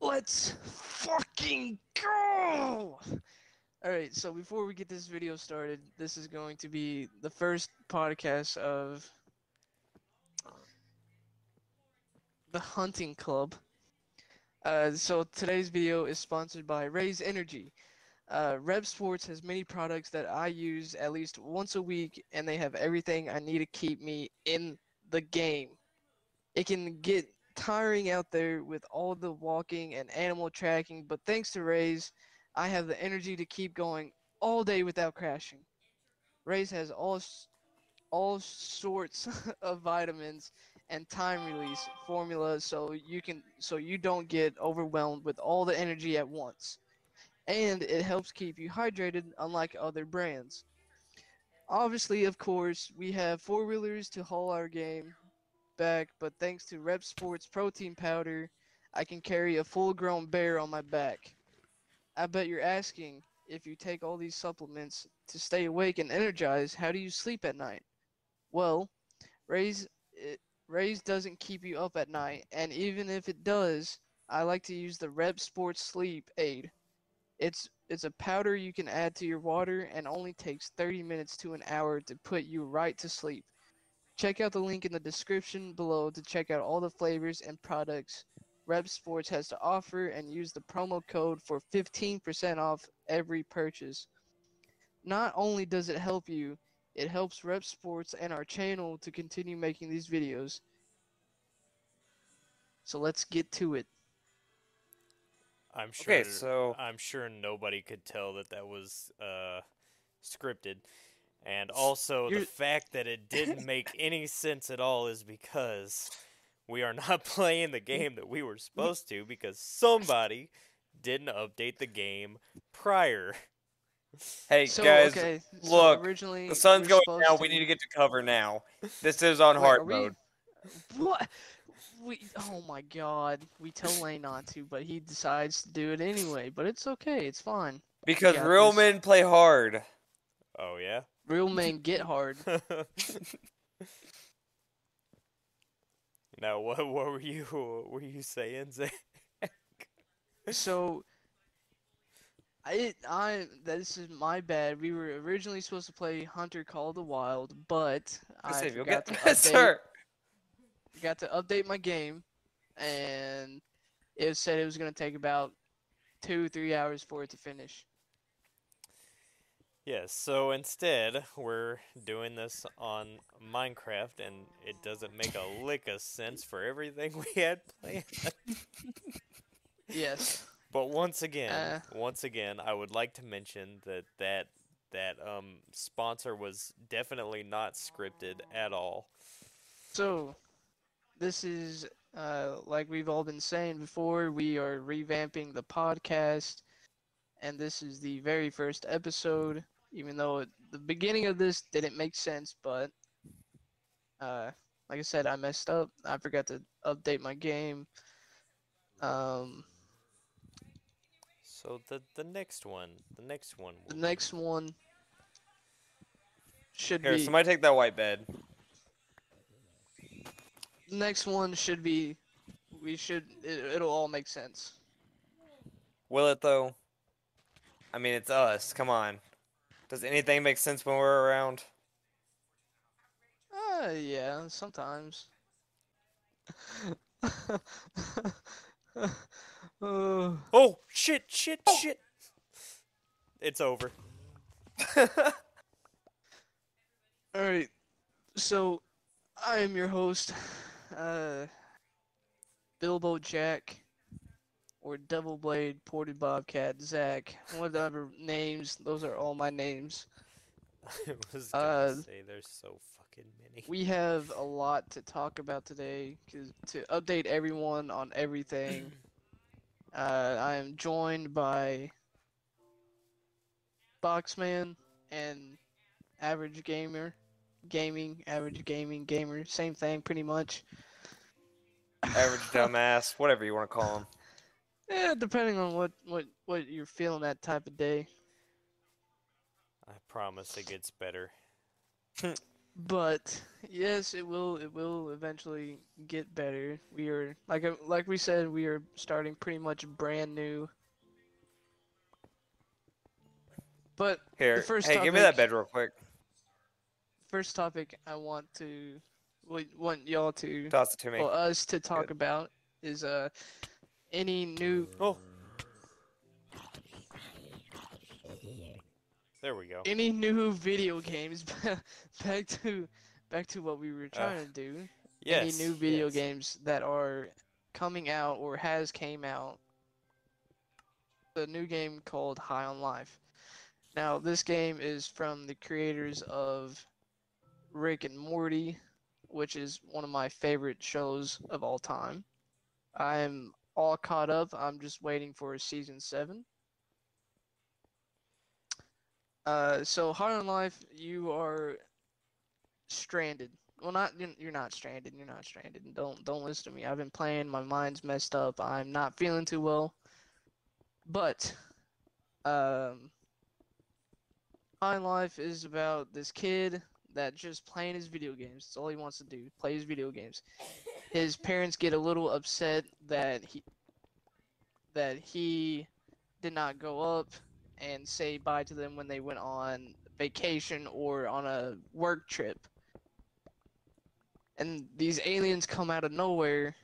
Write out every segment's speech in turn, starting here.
Let's fucking go! Alright, so before we get this video started, this is going to be the first podcast of the Hunting Club. Uh, so today's video is sponsored by Raze Energy. Uh, REPP Sports has many products that I use at least once a week, and they have everything I need to keep me in the game. It can get tiring out there with all the walking and animal tracking, but thanks to Raze, I have the energy to keep going all day without crashing. Raze has all all sorts of vitamins and time release formulas so you can so you don't get overwhelmed with all the energy at once. And it helps keep you hydrated unlike other brands. Obviously, of course, we have four-wheelers to haul our game back, but thanks to REPP Sports protein powder, I can carry a full-grown bear on my back. I bet you're asking if you take all these supplements to stay awake and energized, how do you sleep at night? Well, Raze it, Raze doesn't keep you up at night, and even if it does, I like to use the REPP Sports Sleep Aid. It's it's a powder you can add to your water and only takes 30 minutes to an hour to put you right to sleep. Check out the link in the description below to check out all the flavors and products REPP Sports has to offer and use the promo code for 15% off every purchase. Not only does it help you, it helps REPP Sports and our channel to continue making these videos. So let's get to it. I'm sure. Okay, so- I'm sure nobody could tell that that was uh, scripted, and also the You're- fact that it didn't make any sense at all is because we are not playing the game that we were supposed to because somebody didn't update the game prior. Hey So guys, okay, so look, originally the sun's going supposed down. We need to get to cover now. This is on Wait, heart are we- mode. What? We oh my god. We tell Lane not to, but he decides to do it anyway. But it's okay. It's fine. Because real this. men play hard. Oh yeah. Real men get hard. now what? What were you? What were you saying, Zay? So I I this is my bad. We were originally supposed to play Hunter Call of the Wild, but I Listen, you'll forgot get to update, sir. forgot to update my game, and it said it was gonna take about two three hours for it to finish. Yes, so instead, we're doing this on Minecraft, and it doesn't make a lick of sense for everything we had planned. Yes. But once again, Uh. once again, I would like to mention that that that um sponsor was definitely not scripted at all. So, this is uh, like we've all been saying before. We are revamping the podcast, and this is the very first episode. Even though it, the beginning of this didn't make sense, but uh, like I said, I messed up. I forgot to update my game. Um, So the the next one, the next one. the next one should Here, be somebody take that white bed. the next one should be. We should. It, it'll all make sense. Will it though? I mean, it's us. Come on. Does anything make sense when we're around? Uh, yeah, sometimes. oh, Oh shit! Shit! Shit! It's over. alright. So, I am your host, uh, Bilbo Jack, or Devil Blade, Ported Bobcat, Zach, whatever names, those are all my names. I was gonna Uh, say there's so fucking many. We have a lot to talk about today, 'cause to update everyone on everything. Uh, I am joined by Boxman and Average Gamer, Gaming, Average Gaming, Gamer, same thing pretty much. average dumbass, whatever you want to call him. Yeah, depending on what what what you're feeling that type of day. I promise it gets better. But yes, it will. It will eventually get better. We are like like we said, we are starting pretty much brand new. But Here, first hey, give me that bed real quick. first topic I want to wa- want y'all to Toss it to me. well us to talk Good. about is uh any new Oh. There we go. any new video games back to back to what we were trying to do. Yes. any new video yes. games that are coming out or has came out. The new game called High on Life. Now, this game is from the creators of Rick and Morty, which is one of my favorite shows of all time. I'm all caught up. I'm just waiting for season 7. Uh, so hard on Life, you are stranded. Well, not you're- not stranded. You're not stranded. Don't don't listen to me. I've been playing. My mind's messed up. I'm not feeling too well. But, um, High on Life is about this kid that just playing his video games. That's all he wants to do. Play his video games. His parents get a little upset that he that he did not go up and say bye to them when they went on vacation or on a work trip. And these aliens come out of nowhere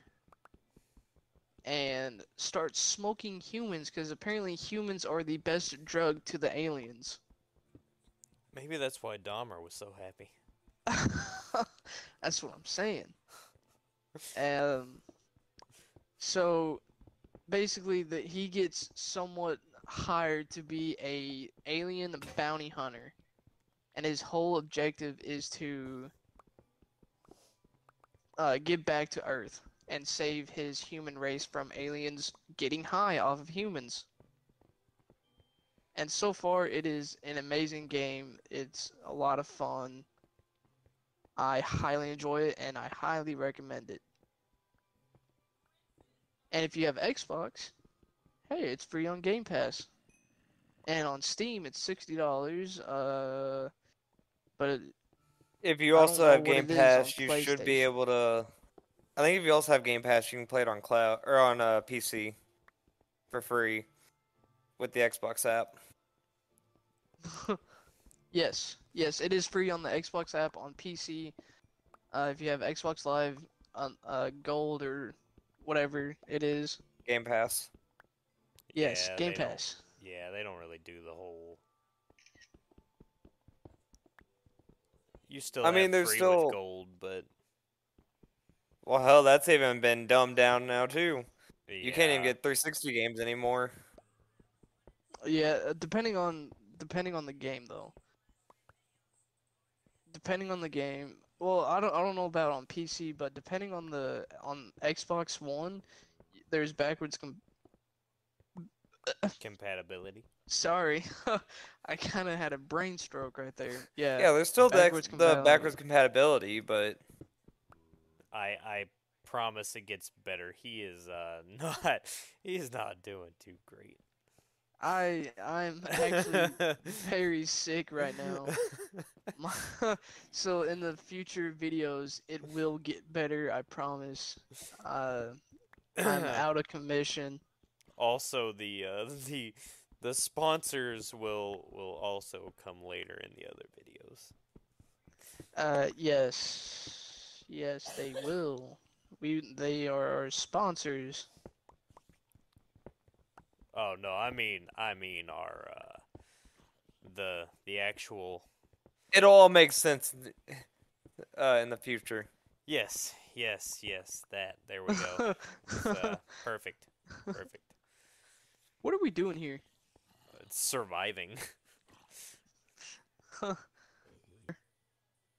and start smoking humans because apparently humans are the best drug to the aliens. Maybe that's why Dahmer was so happy. That's what I'm saying. Um, so basically, that he gets somewhat hired to be a alien bounty hunter, and his whole objective is to uh, get back to Earth and save his human race from aliens getting high off of humans. And so far, it is an amazing game. It's a lot of fun. I highly enjoy it and I highly recommend it. And if you have Xbox, hey, it's free on Game Pass. And on Steam, it's sixty dollars. Uh, but it, If you also have Game Pass, you should be able to. I think if you also have Game Pass, you can play it on cloud or on uh, PC for free with the Xbox app. yes, yes, it is free on the Xbox app on PC. Uh, if you have Xbox Live, on uh, Gold or whatever it is, Game Pass. Yes, Yeah, Game Pass. Yeah, they don't really do the whole. You still. I mean, there's free still- with gold, but Well, hell, that's even been dumbed down now too. You can't even get 360 games anymore. Yeah, uh, depending on depending on the game though. Depending on the game, well, I don't I don't know about on PC, but depending on the on Xbox One, there's backwards com- compatibility. Sorry, I kind of had a brain stroke right there. Yeah. Yeah, there's still the, backwards the compatibility. backwards compatibility, but I I promise it gets better. He is uh not he's not doing too great. I I'm actually very sick right now. My- so in the future videos, it will get better. I promise. Uh, I'm out of commission. Also the uh the the sponsors will will also come later in the other videos. Uh, yes, yes, they will. We they are our sponsors. Oh no, I mean I mean our uh the the actual it all makes sense in the- uh, in the future. yes, yes, yes, that there we go. Uh, perfect. Perfect. What are we doing here? It's surviving.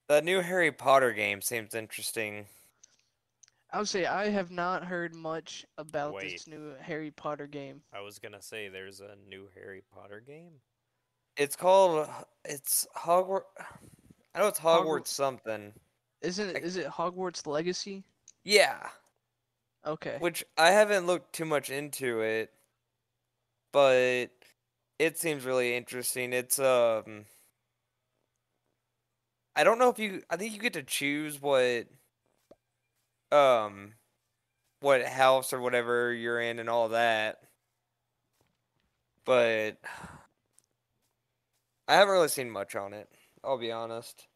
The new Harry Potter game seems interesting. I would say I have not heard much about Wait. this new Harry Potter game. I was gonna say there's a new Harry Potter game. It's called it's Hogwarts. I know it's Hogwarts Hogwarts- something. Isn't it? Like- Is it Hogwarts Legacy? Yeah, Okay. which I haven't looked too much into it, but it seems really interesting. It's um, I don't know if you. I think you get to choose what, um, what house or whatever you're in and all that, but I haven't really seen much on it. I'll be honest.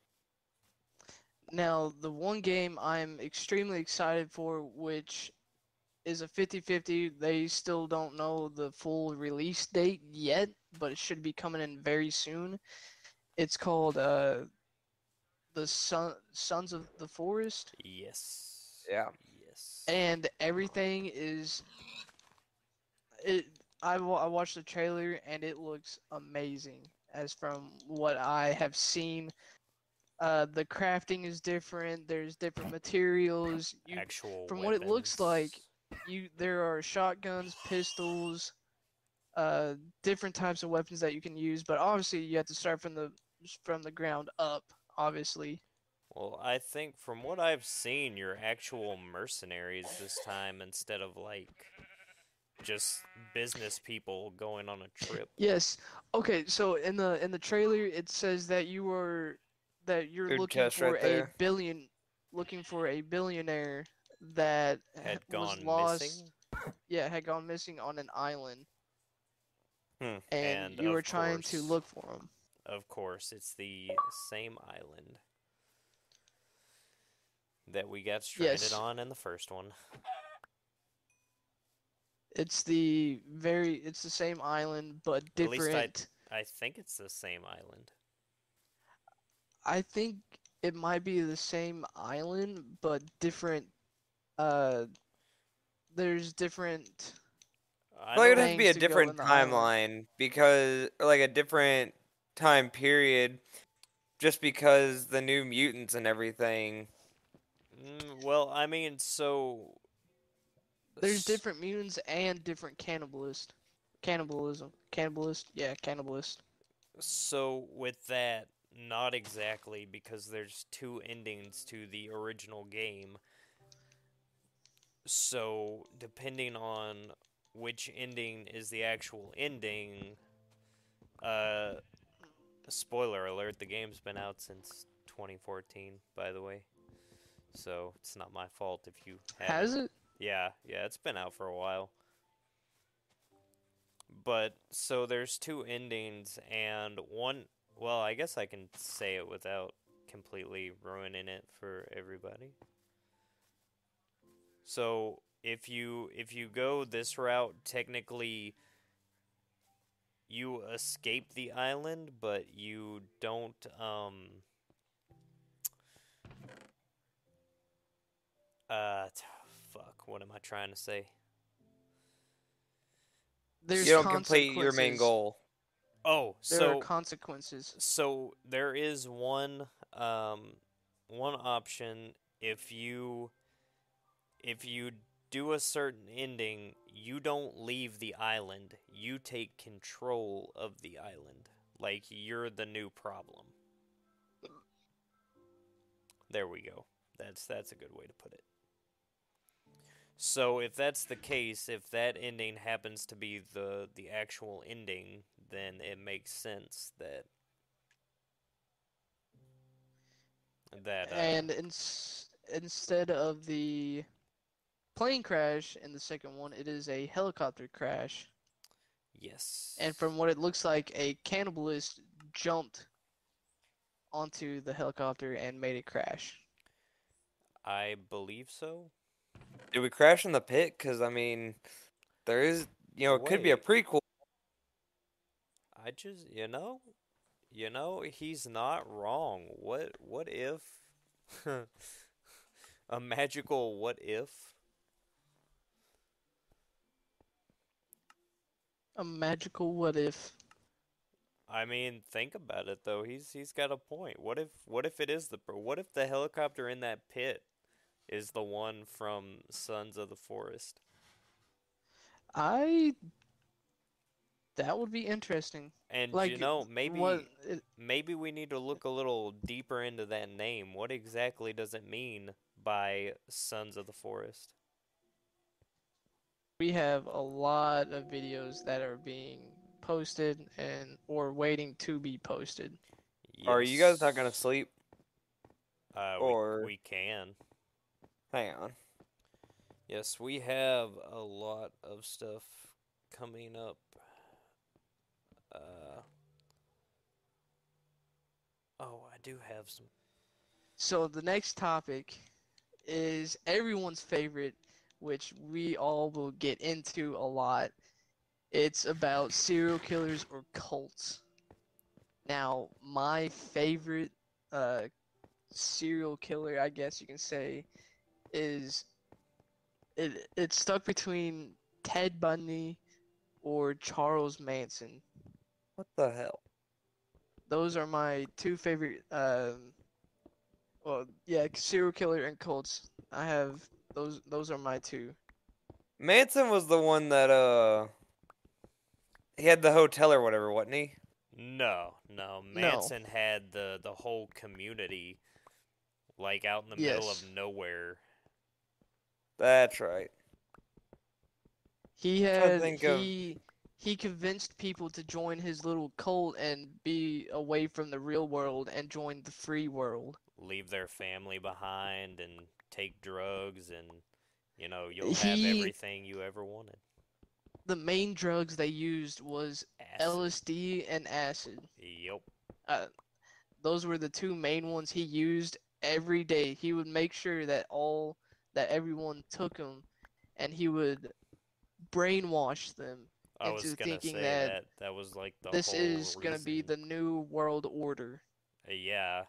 Now, the one game I'm extremely excited for, which is a 50-50, they still don't know the full release date yet, but it should be coming in very soon. It's called uh, the Son Sons of the Forest, Yes. Yeah. Yes. and everything is. It. I, I watched the trailer and it looks amazing. As from what I have seen, uh, the crafting is different. There's different materials. You Actual. from what it looks like, weapons. You there are shotguns, pistols, uh, different types of weapons that you can use. But obviously, you have to start from the from the ground up. Obviously, Well, I think from what I've seen, you're actual mercenaries this time instead of like just business people going on a trip. yes. Okay, so in the in the trailer, it says that you are that you're Good looking for right a there. billion, looking for a billionaire that Had was gone lost. missing. Yeah, had gone missing on an island, Hmm. and, And you were trying to look for him. Of course, it's the same island that we got stranded Yes. on in the first one. It's the very it's the same island but At least I- I think it's the same island. I think it might be the same island but different uh there's different I Well, it would have to be a to different in island. timeline because, or like a different time period, just because the new mutants and everything. Mm, well, I mean, so there's s- different mutants and different cannibalist cannibalism cannibalist yeah cannibalist So with that, not exactly because there's two endings to the original game. So depending on which ending is the actual ending, uh, spoiler alert: the game's been out since 2014, by the way. So it's not my fault if you haven't has it yeah, yeah, it's been out for a while. But so there's two endings and one well, I guess I can say it without completely ruining it for everybody. So, if you if you go this route, technically you escape the island, but you don't um uh fuck, what am I trying to say? there's you don't complete your main goal. Oh, there so are consequences so there is one um one option if you if you do a certain ending you don't leave the island. You take control of the island. Like you're the new problem. There we go. That's that's a good way to put it. So if that's the case if that ending happens to be the the actual ending then it makes sense that that uh, and ins- instead of the plane crash in the second one it is a helicopter crash yes and from what it looks like a cannibalist jumped onto the helicopter and made it crash I believe so. Did we crash in the pit? Because I mean, there is, you know, it could be a prequel. I just, you know, you know, he's not wrong. What, what if a magical what if? A magical what if I mean, think about it though. He's he's got a point. What if what if it is the what if the helicopter in that pit is the one from Sons of the Forest? i that would be interesting And like you know, maybe what it, maybe we need to look a little deeper into that name. What exactly does it mean by Sons of the Forest? We have a lot of videos that are being posted and or waiting to be posted. Are you guys not gonna sleep? Uh, or- we, we can. Hang on. Yes, we have a lot of stuff coming up. Uh, oh, I do have some. So the next topic is everyone's favorite, which we all will get into a lot. It's about serial killers or cults. Now, my favorite uh, serial killer, I guess you can say, is it. It's stuck between Ted Bundy or Charles Manson. What the hell? Those are my two favorite. Um, well, yeah, serial killer and cults. I have those. Those are my two. Manson was the one that uh he had the hotel or whatever, wasn't he? No, no. No. Manson had the the whole community, like out in the middle of nowhere. That's right. He had think of- he he convinced people to join his little cult and be away from the real world and join the free world. leave their family behind and take drugs and you know you'll have He- everything you ever wanted The main drugs they used was Acid. LSD and acid. yep Uh, those were the two main ones he used every day. He would make sure that all that everyone took them, and he would brainwash them. i into gonna thinking say that that that was like the this whole is gonna be the new world order. Uh, yeah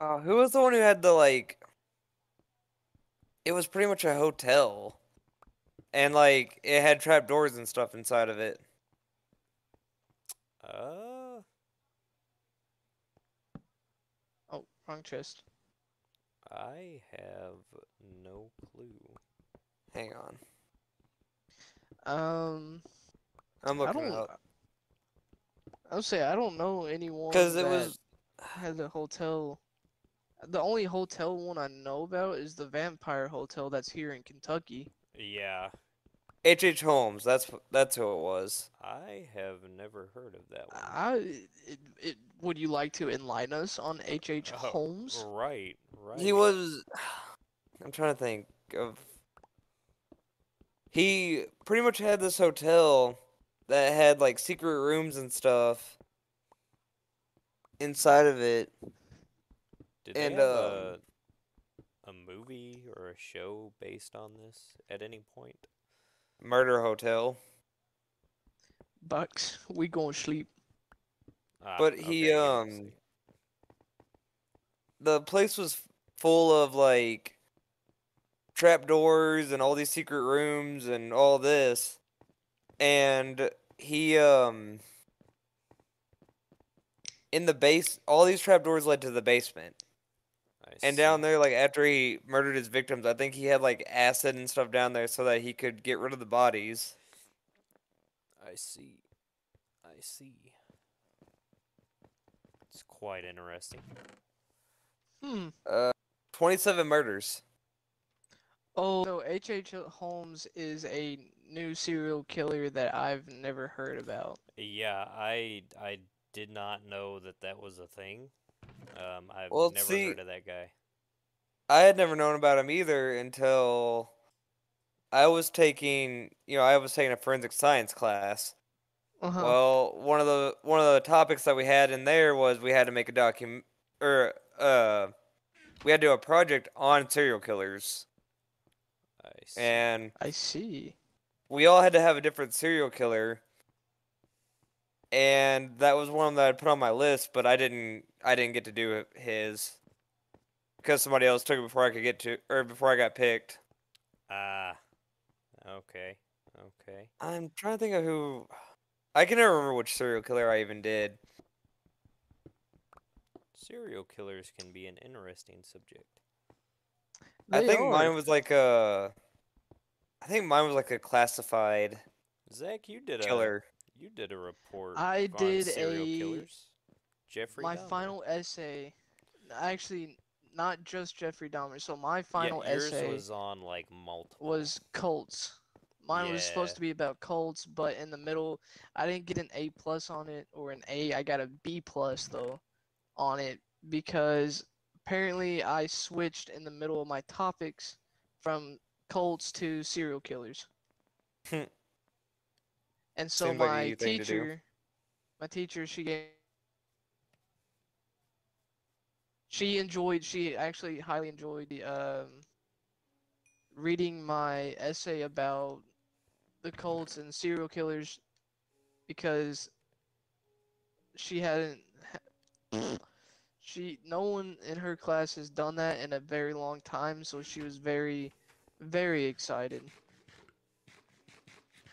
Uh, who was the one who had the like? It was pretty much a hotel, and like it had trap doors and stuff inside of it. uh Oh, wrong chest. i have no clue Hang on, Um, I'm I looking it don't. up I would say I don't know anyone because it that was had a hotel. The only hotel one I know about is the Vampire Hotel that's here in Kentucky. yeah H. H. Holmes. That's that's who it was. i have never heard of that one I it, it, would you like to enlighten us on H. H. Oh, Holmes? right right He was. I'm trying to think of. He pretty much had this hotel that had like secret rooms and stuff inside of it. Did they and, have um, a, a movie or a show based on this at any point Murder Hotel. Bucks, we going to sleep. Ah, But okay, he, yeah, um. The place was full of like trapdoors and all these secret rooms and all this. And he um in the base all these trapdoors led to the basement. I And down there, like after he murdered his victims, I think he had like acid and stuff down there so that he could get rid of the bodies. I see. I see. It's quite interesting. Hmm. Uh, twenty-seven murders. Oh, so H. H. Holmes is a new serial killer that I've never heard about. Yeah, I I did not know that that was a thing. Um, I've Well, never see- heard of that guy. I had never known about him either until I was taking, you know, I was taking a forensic science class. Uh-huh. Well, one of the one of the topics that we had in there was we had to make a document or uh we had to do a project on serial killers. I see. And I see. we all had to have a different serial killer. And that was one that I put on my list, but I didn't I didn't get to do his because somebody else took it before I could get to or before I got picked. Ah, okay, okay. I'm trying to think of who I can never remember which serial killer I even did. Serial killers can be an interesting subject. I think are. mine was like a I think mine was like a classified Zach, you did a killer. you did a report. I on did serial a- killers. Jeffrey. My Dahmer. final essay, actually, not just Jeffrey Dahmer. So my final yeah, yours essay was on like multiple. was cults. Mine was supposed to be about cults, but in the middle, I didn't get an A plus on it or an A. I got a B plus though on it because apparently I switched in the middle of my topics from cults to serial killers. and so like a my you thing to do. teacher, my teacher, she gave. She enjoyed. She actually highly enjoyed um, reading my essay about the cults and serial killers because she hadn't she no one in her class has done that in a very long time so she was very very excited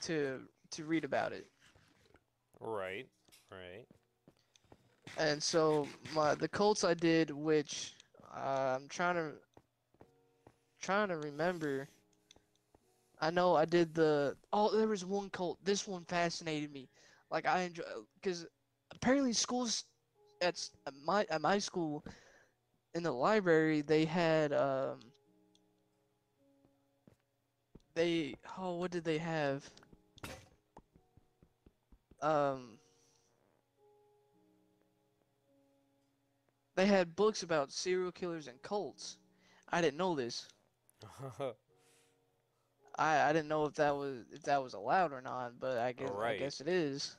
to to read about it Right, right. And so my the cults I did which uh, I'm trying to trying to remember. I know I did the oh there was one cult this one fascinated me. Like I enjoy because apparently schools at my at my school in the library they had um they oh what did they have? Um they had books about serial killers and cults I didn't know this I I didn't know if that was if that was allowed or not, but I guess I guess it is.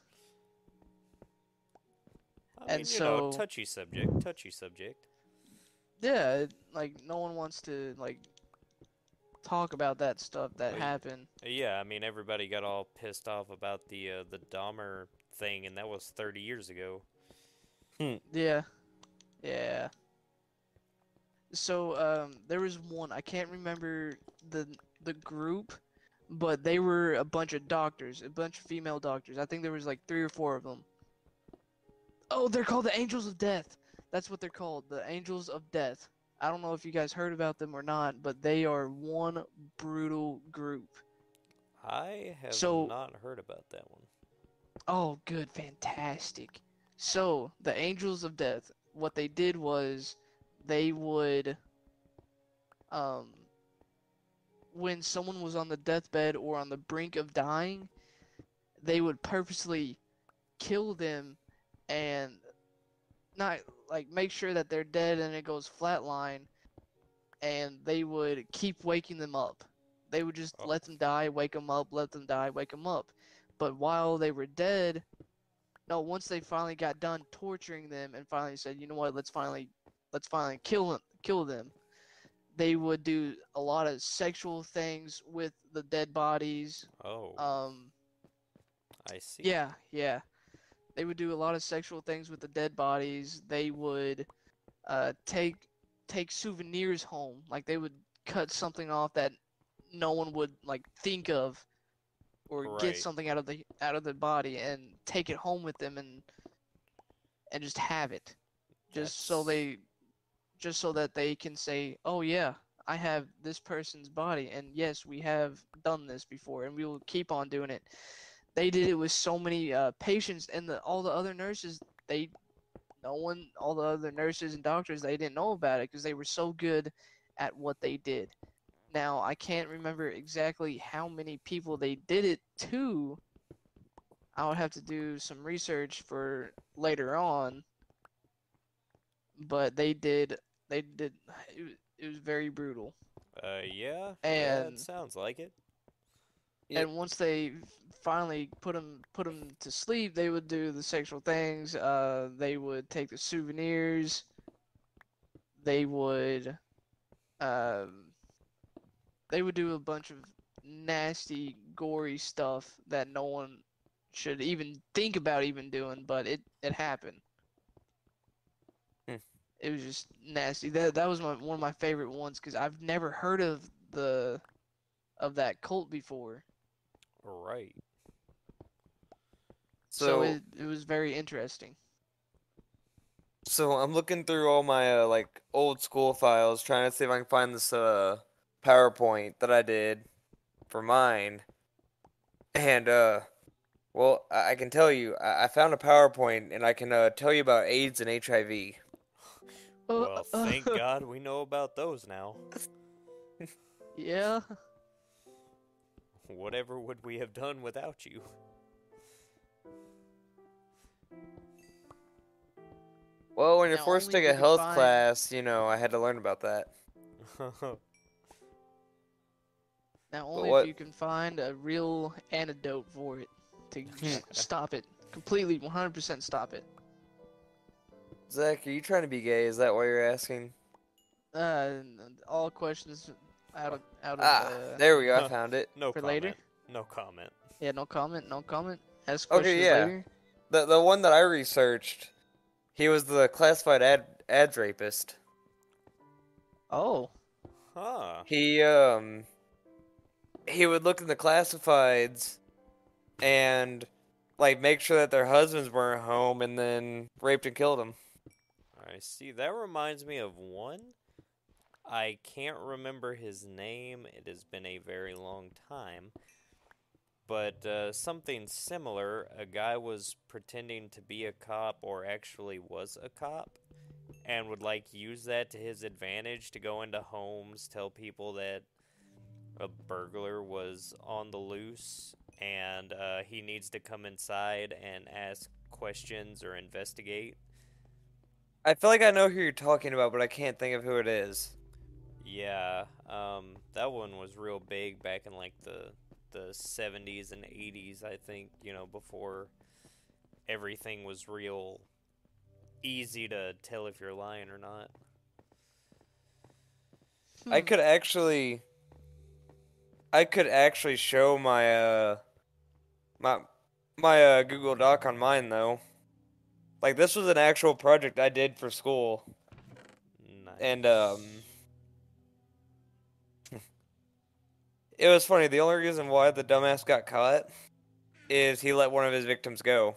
I And mean, you know, so- touchy subject, touchy subject. Yeah, it, like no one wants to like talk about that stuff that happened. Yeah, I mean, everybody got all pissed off about the uh, the Dahmer thing, and that was 30 years ago. Yeah, yeah. So um, there was one I can't remember the the group, but they were a bunch of doctors, a bunch of female doctors. I think there was like three or four of them. Oh, they're called the Angels of Death. That's what they're called, the Angels of Death. I don't know if you guys heard about them or not, but they are one brutal group. I have So- not heard about that one. Oh, good, fantastic. So, the Angels of Death, what they did was they would um when someone was on the deathbed or on the brink of dying, they would purposely kill them and not like make sure that they're dead and it goes flatline and they would keep waking them up. They would just Oh. let them die, wake them up, let them die, wake them up. But while they were dead, no, once they finally got done torturing them and finally said, you know what, let's finally, let's finally kill them, kill them. They would do a lot of sexual things with the dead bodies. Oh, Um, I see. yeah, yeah. They would do a lot of sexual things with the dead bodies. They would uh, take take souvenirs home. Like they would cut something off that no one would like think of or Right. get something out of the out of the body and take it home with them and and just have it. Just so they just so that they can say, "Oh yeah, I have this person's body and yes, we have done this before and we will keep on doing it." They did it with so many uh, patients and the all the other nurses, they no one all the other nurses and doctors, they didn't know about it because they were so good at what they did. Now, I can't remember exactly how many people they did it to. I would have to do some research for later on. But they did they did it, was- it was very brutal. Uh, yeah. yeah, it And- sounds like it. Yeah. And once they finally put them put them to sleep, they would do the sexual things. Uh, they would take the souvenirs. They would, um, they would do a bunch of nasty, gory stuff that no one should even think about even doing, but it it happened. Hmm. It was just nasty. That that was my one of my favorite ones because I've never heard of the of that cult before. Right. So, So, it, it was very interesting. so I'm looking through all my uh, like old school files, trying to see if I can find this uh PowerPoint that I did for mine. And uh, well, I, I can tell you, I, I found a PowerPoint, and I can uh, tell you about AIDS and HIV. Well, thank God we know about those now. Yeah. Whatever would we have done without you? Well, when you're Now, forced to take a health find- class, you know, I had to learn about that. Now only what- if you can find a real antidote for it to stop it completely, 100% stop it. Zach, are you trying to be gay? Is that why you're asking? Uh, all questions out of out of. Ah, uh, there we go. I found it. no For comment. later? No comment. Yeah, no comment, no comment. Ask Okay, questions yeah. later. The the one that I researched, he was the classified ad ads rapist. Oh, Huh. He um he would look in the classifieds and like make sure that their husbands weren't home and then raped and killed them. I see. That reminds me of one. I can't remember his name. It has been a very long time. But uh, something similar. A guy was pretending to be a cop or actually was a cop and would like use that to his advantage to go into homes, tell people that a burglar was on the loose and uh, he needs to come inside and ask questions or investigate. I feel like I know who you're talking about, but I can't think of who it is. Yeah, um, that one was real big back in like the the 70s and 80s. I think you know before everything was real easy to tell if you're lying or not. I Hmm. could actually I could actually show my uh my my uh Google Doc on mine though. Like this was an actual project I did for school Nice. and um it was funny. The only reason why the dumbass got caught is he let one of his victims go.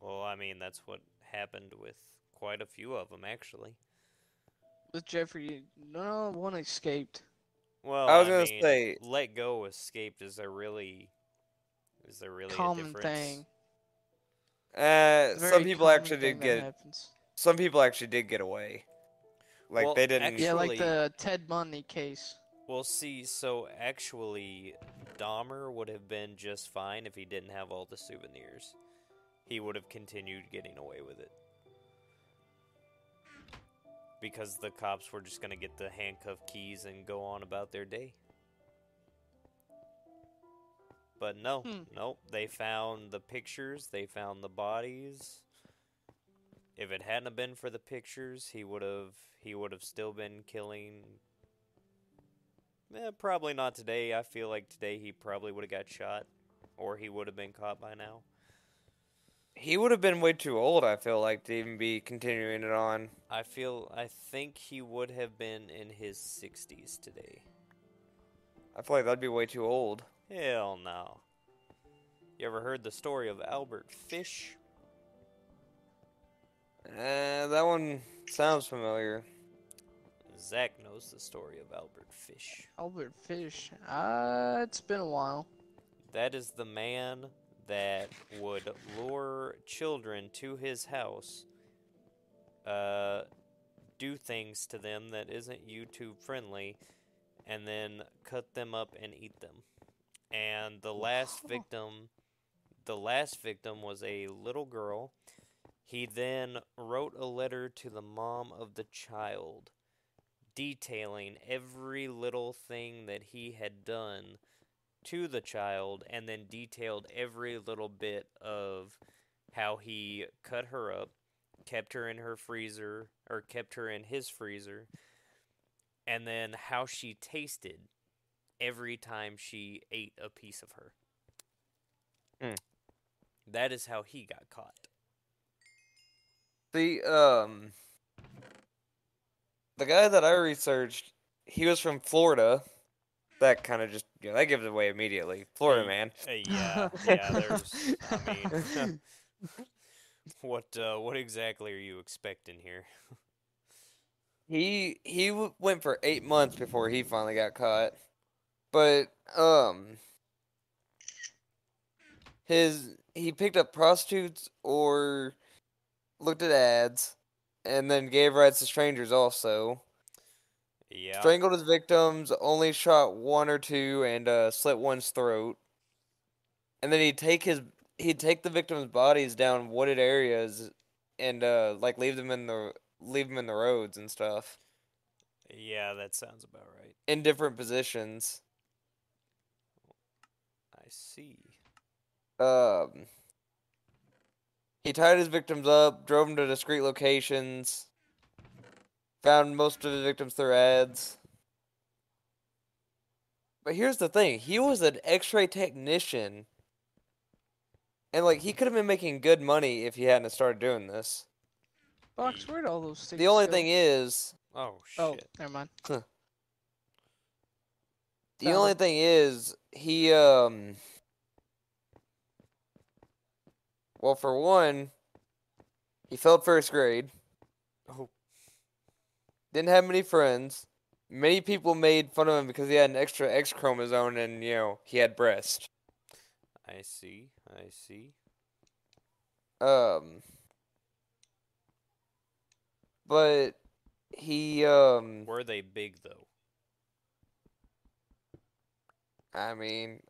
well, I mean that's what happened with quite a few of them actually. with Jeffrey, no one escaped. Well, I was gonna mean, say- let go escaped. Is there really? Is there really a Common difference? thing. Uh, some people actually did get happens. some people actually did get away. Like Well, they didn't. Yeah, like the Ted Bundy case. Well, see, so actually, Dahmer would have been just fine if he didn't have all the souvenirs. He would have continued getting away with it. Because the cops were just going to get the handcuff keys and go on about their day. But no, Hmm. nope. They found the pictures, they found the bodies. If it hadn't been for the pictures, he would have he would have still been killing Eh, probably not today. I feel like today he probably would have got shot, or he would have been caught by now. He would have been way too old. I feel like to even be continuing it on. I feel. I think he would have been in his sixties today. I feel like that'd be way too old. Hell no. You ever heard the story of Albert Fish? Uh, that one sounds familiar. Zach knows the story of Albert Fish. Albert Fish. Uh, it's been a while. That is the man that would lure children to his house, uh, do things to them that isn't YouTube friendly, and then cut them up and eat them. And the last victim, the last victim was a little girl. He then wrote a letter to the mom of the child detailing every little thing that he had done to the child and then detailed every little bit of how he cut her up, kept her in her freezer, or kept her in his freezer, and then how she tasted every time she ate a piece of her. Mm. That is how he got caught. The um, the guy that I researched, he was from Florida. That kind of just you know, that gives away immediately. Florida man. Yeah, yeah. There's, I mean, what uh, what exactly are you expecting here? He he w- went for eight months before he finally got caught. But um, his he picked up prostitutes or looked at ads, and then gave rides to strangers also. Yeah. Strangled his victims, only shot one or two, and uh, slit one's throat. And then he'd take his he'd take the victims' bodies down wooded areas, and uh, like leave them in the leave them in the roads and stuff yeah, that sounds about right. in different positions. I see. Um, he tied his victims up, drove them to discreet locations, found most of his victims through ads. But here's the thing he was an x ray technician. And, like, he could have been making good money if he hadn't started doing this. Box, where'd all those sticks The only go? thing is, Oh Oh, shit. never mind. the Found only it. thing is, he, um. Well, for one, he failed first grade. Didn't have many friends. Many people made fun of him because he had an extra X chromosome and, you know, he had breasts. I see. I see. Um but he um Were they big though? I mean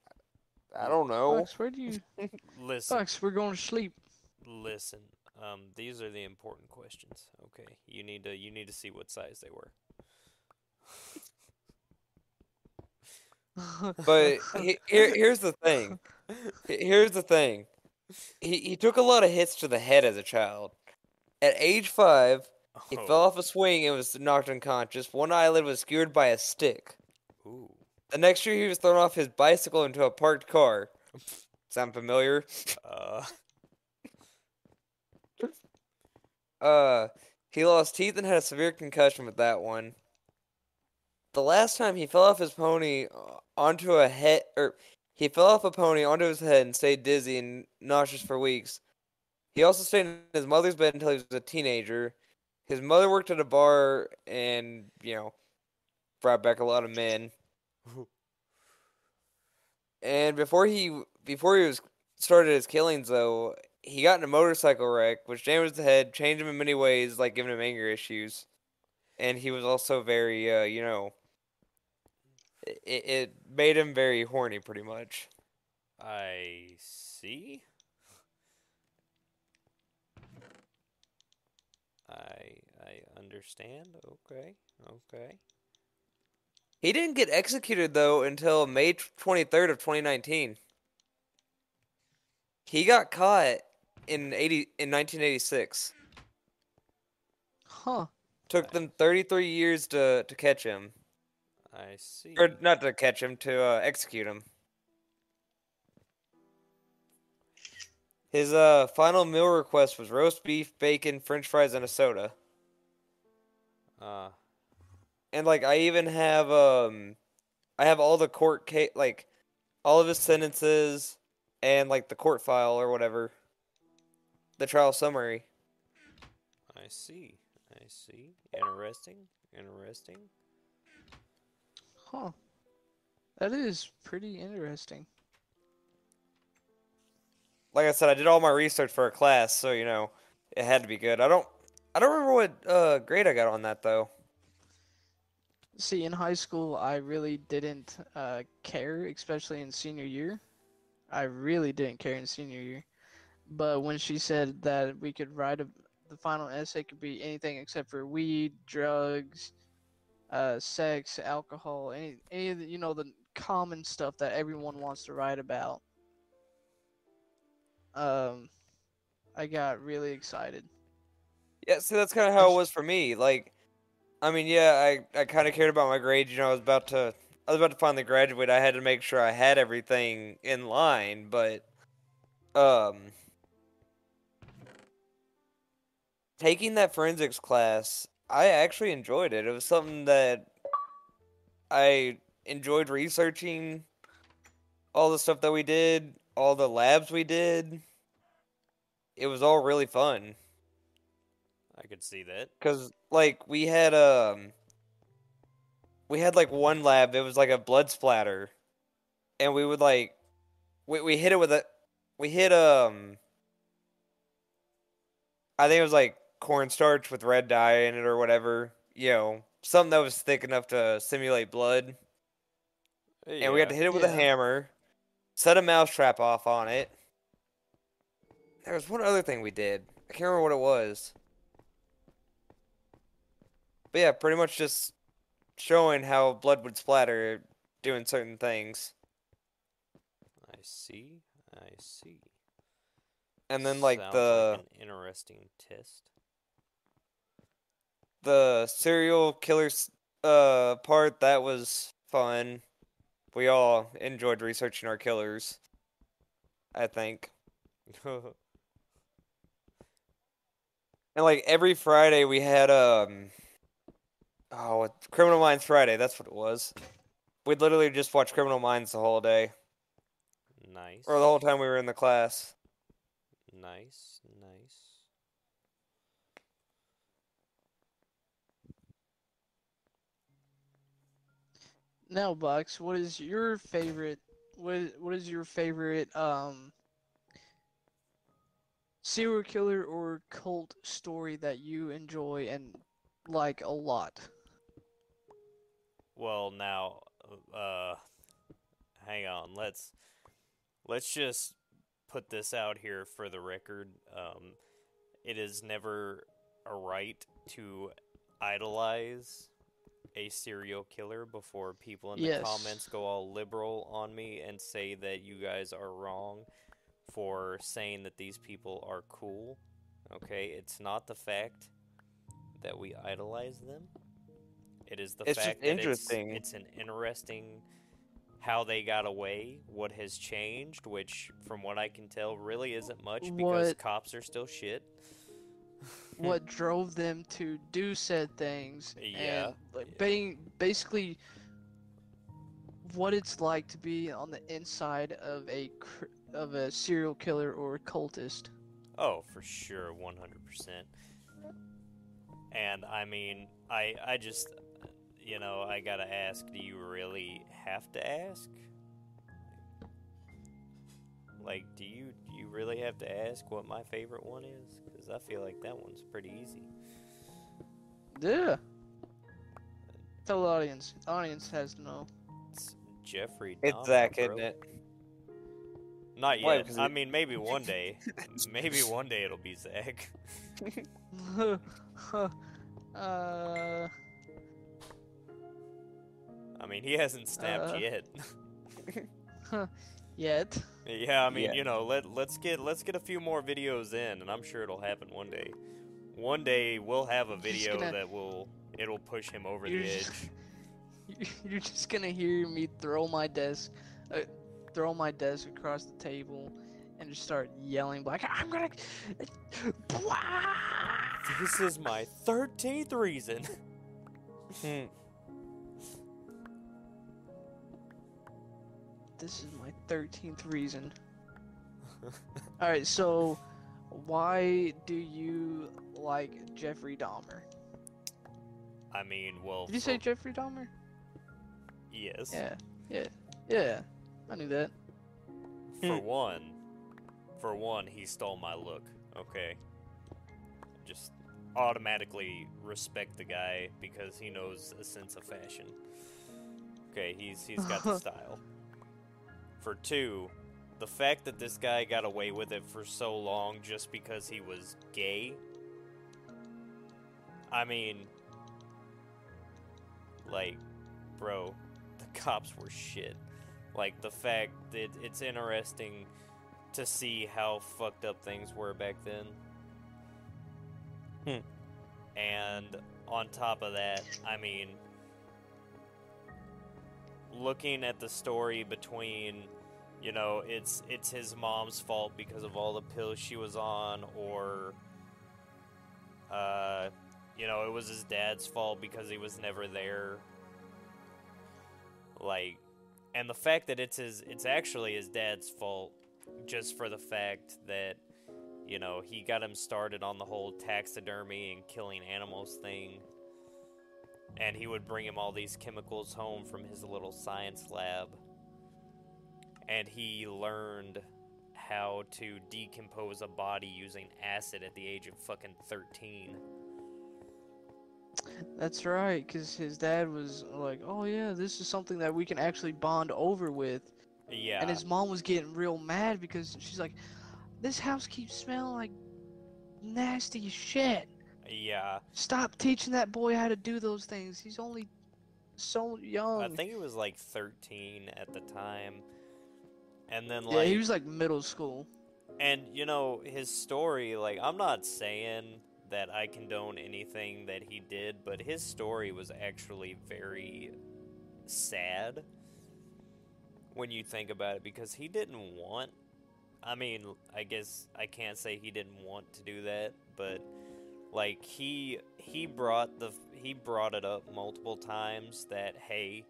I don't know. Box, where do you? Listen, Box, we're going to sleep. listen. Um, these are the important questions. Okay, you need to you need to see what size they were. But he, here here's the thing. He- Here's the thing. He he took a lot of hits to the head as a child. At age 5, he oh. fell off a swing and was knocked unconscious. One eyelid was skewered by a stick. Ooh. The next year, he was thrown off his bicycle into a parked car. Sound familiar? Uh. Uh, he lost teeth and had a severe concussion with that one. The last time he fell off his pony uh, onto a head, or he fell off a pony onto his head and stayed dizzy and nauseous for weeks. He also stayed in his mother's bed until he was a teenager. His mother worked at a bar and, you know, brought back a lot of men. And before he before he was started his killings though, he got in a motorcycle wreck, which damaged the head, changed him in many ways, like giving him anger issues. And he was also very, uh, you know, it, it made him very horny, pretty much. I see. I I understand. Okay. Okay. He didn't get executed though until May twenty third of twenty nineteen. He got caught in eighty in nineteen eighty six. Huh. Took them thirty three years to to catch him, I see. or not to catch him, to uh, execute him. His uh final meal request was roast beef, bacon, French fries, and a soda. Uh, And like I even have um I have all the court case like all of his sentences and like the court file or whatever. The trial summary. I see. I see. Interesting. Interesting. Huh. That is pretty interesting. Like I said, I did all my research for a class, so you know, it had to be good. I don't I don't remember what uh grade I got on that though. See, in high school, I really didn't uh, care, especially in senior year. I really didn't care in senior year. But when she said that we could write a, the final essay could be anything except for weed, drugs, uh, sex, alcohol, any, any of the, you know, the common stuff that everyone wants to write about. Um, I got really excited. Yeah, see that's kinda how it was for me. Like I mean, yeah, I, I kinda cared about my grades, you know, I was about to I was about to finally graduate. I had to make sure I had everything in line, but um taking that forensics class, I actually enjoyed it. It was something that I enjoyed researching all the stuff that we did, all the labs we did. It was all really fun I could see that. cuz like we had um we had like one lab, it was like a blood splatter. And we would like we we hit it with a we hit um I think it was like cornstarch with red dye in it or whatever. You know, something that was thick enough to simulate blood. And we had to hit it with a hammer, set a mousetrap off on it. There was one other thing we did. I can't remember what it was. But yeah, pretty much just showing how blood would splatter doing certain things. I see. I see. And then like Sounds the an interesting test. The serial killers uh part that was fun. We all enjoyed researching our killers. I think. And like every Friday we had um oh Criminal Minds Friday, that's what it was. We'd literally just watch Criminal Minds the whole day. nice. Or the whole time we were in the class. Nice, nice. Now, Box, what is your favorite? What what is your favorite um serial killer or cult story that you enjoy and like a lot? Well, now, uh, hang on. Let's let's just put this out here for the record. Um, it is never a right to idolize a serial killer before people in the Yes. comments go all liberal on me and say that you guys are wrong for saying that these people are cool. Okay, it's not the fact that we idolize them. It is the It's fact that interesting. It's, it's an interesting how they got away, what has changed, which from what I can tell really isn't much because What- cops are still shit. What hmm. drove them to do said things Yeah, and like yeah. being basically what it's like to be on the inside of a of a serial killer or a cultist. Oh, for sure, one hundred percent. And I mean, I I just, you know, I gotta ask: Do you really have to ask? Like, do you do you really have to ask what my favorite one is? Because I feel like that one's pretty easy. Yeah. Tell the audience. The audience has to know. It's Jeffrey. It's Zach, bro. isn't it? Not Why, yet. 'cause I it- mean, maybe one day. maybe one day it'll be Zach. uh, I mean, he hasn't snapped Uh. yet. yet. Yeah, I mean, Yeah. you know, let let's get let's get a few more videos in, and I'm sure it'll happen one day. One day we'll have a video gonna- that will it'll push him over You're the just- edge. You're just gonna hear me throw my desk, uh, throw my desk across the table, and just start yelling like, "I'm gonna!" This is my thirteenth reason. This is my thirteenth reason. All right, so why do you like Jeffrey Dahmer? I mean, well, Did you say Jeffrey Dahmer? yes? Yeah, yeah, yeah. I knew that. For hmm. one, for one, he stole my look. Okay, just automatically respect the guy because he knows a sense of fashion. Okay, he's he's got the style. For two, the fact that this guy got away with it for so long just because he was gay. I mean, like, bro, the cops were shit. Like the fact that it's interesting to see how fucked up things were back then. Hmm. And on top of that, I mean, looking at the story between, you know, it's it's his mom's fault because of all the pills she was on, or, uh, you know, it was his dad's fault because he was never there. Like, and the fact that it's his, it's actually his dad's fault, just for the fact that, you know, he got him started on the whole taxidermy and killing animals thing. And he would bring him all these chemicals home from his little science lab. And he learned how to decompose a body using acid at the age of fucking 13. That's right, because his dad was like, "Oh yeah, this is something that we can actually bond over with," Yeah. and his mom was getting real mad because she's like, "This house keeps smelling like nasty shit. yeah. Stop teaching that boy how to do those things. He's only so young." I think he was like 13 at the time. And then yeah, he was like middle school. and you know his story like I'm not saying that I condone anything that he did, but his story was actually very sad when you think about it because he didn't want I mean, I guess I can't say he didn't want to do that, but like he he brought the he brought it up multiple times that hey,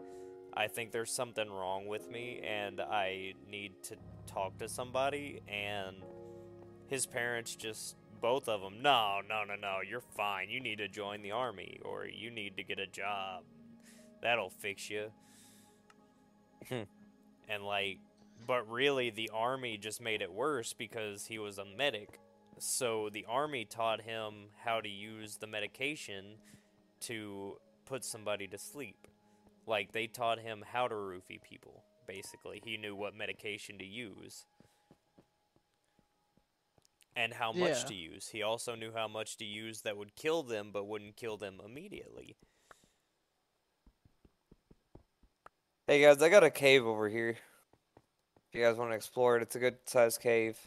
I think there's something wrong with me and I need to talk to somebody and his parents just both of them no no no no you're fine. You need to join the army or you need to get a job. That'll fix you. Hmm. and like but really the army just made it worse because he was a medic. So the army taught him how to use the medication to put somebody to sleep like they taught him how to roofie people basically he knew what medication to use and how much Yeah. to use he also knew how much to use that would kill them but wouldn't kill them immediately Hey guys, I got a cave over here. If you guys want to explore it, it's a good sized cave.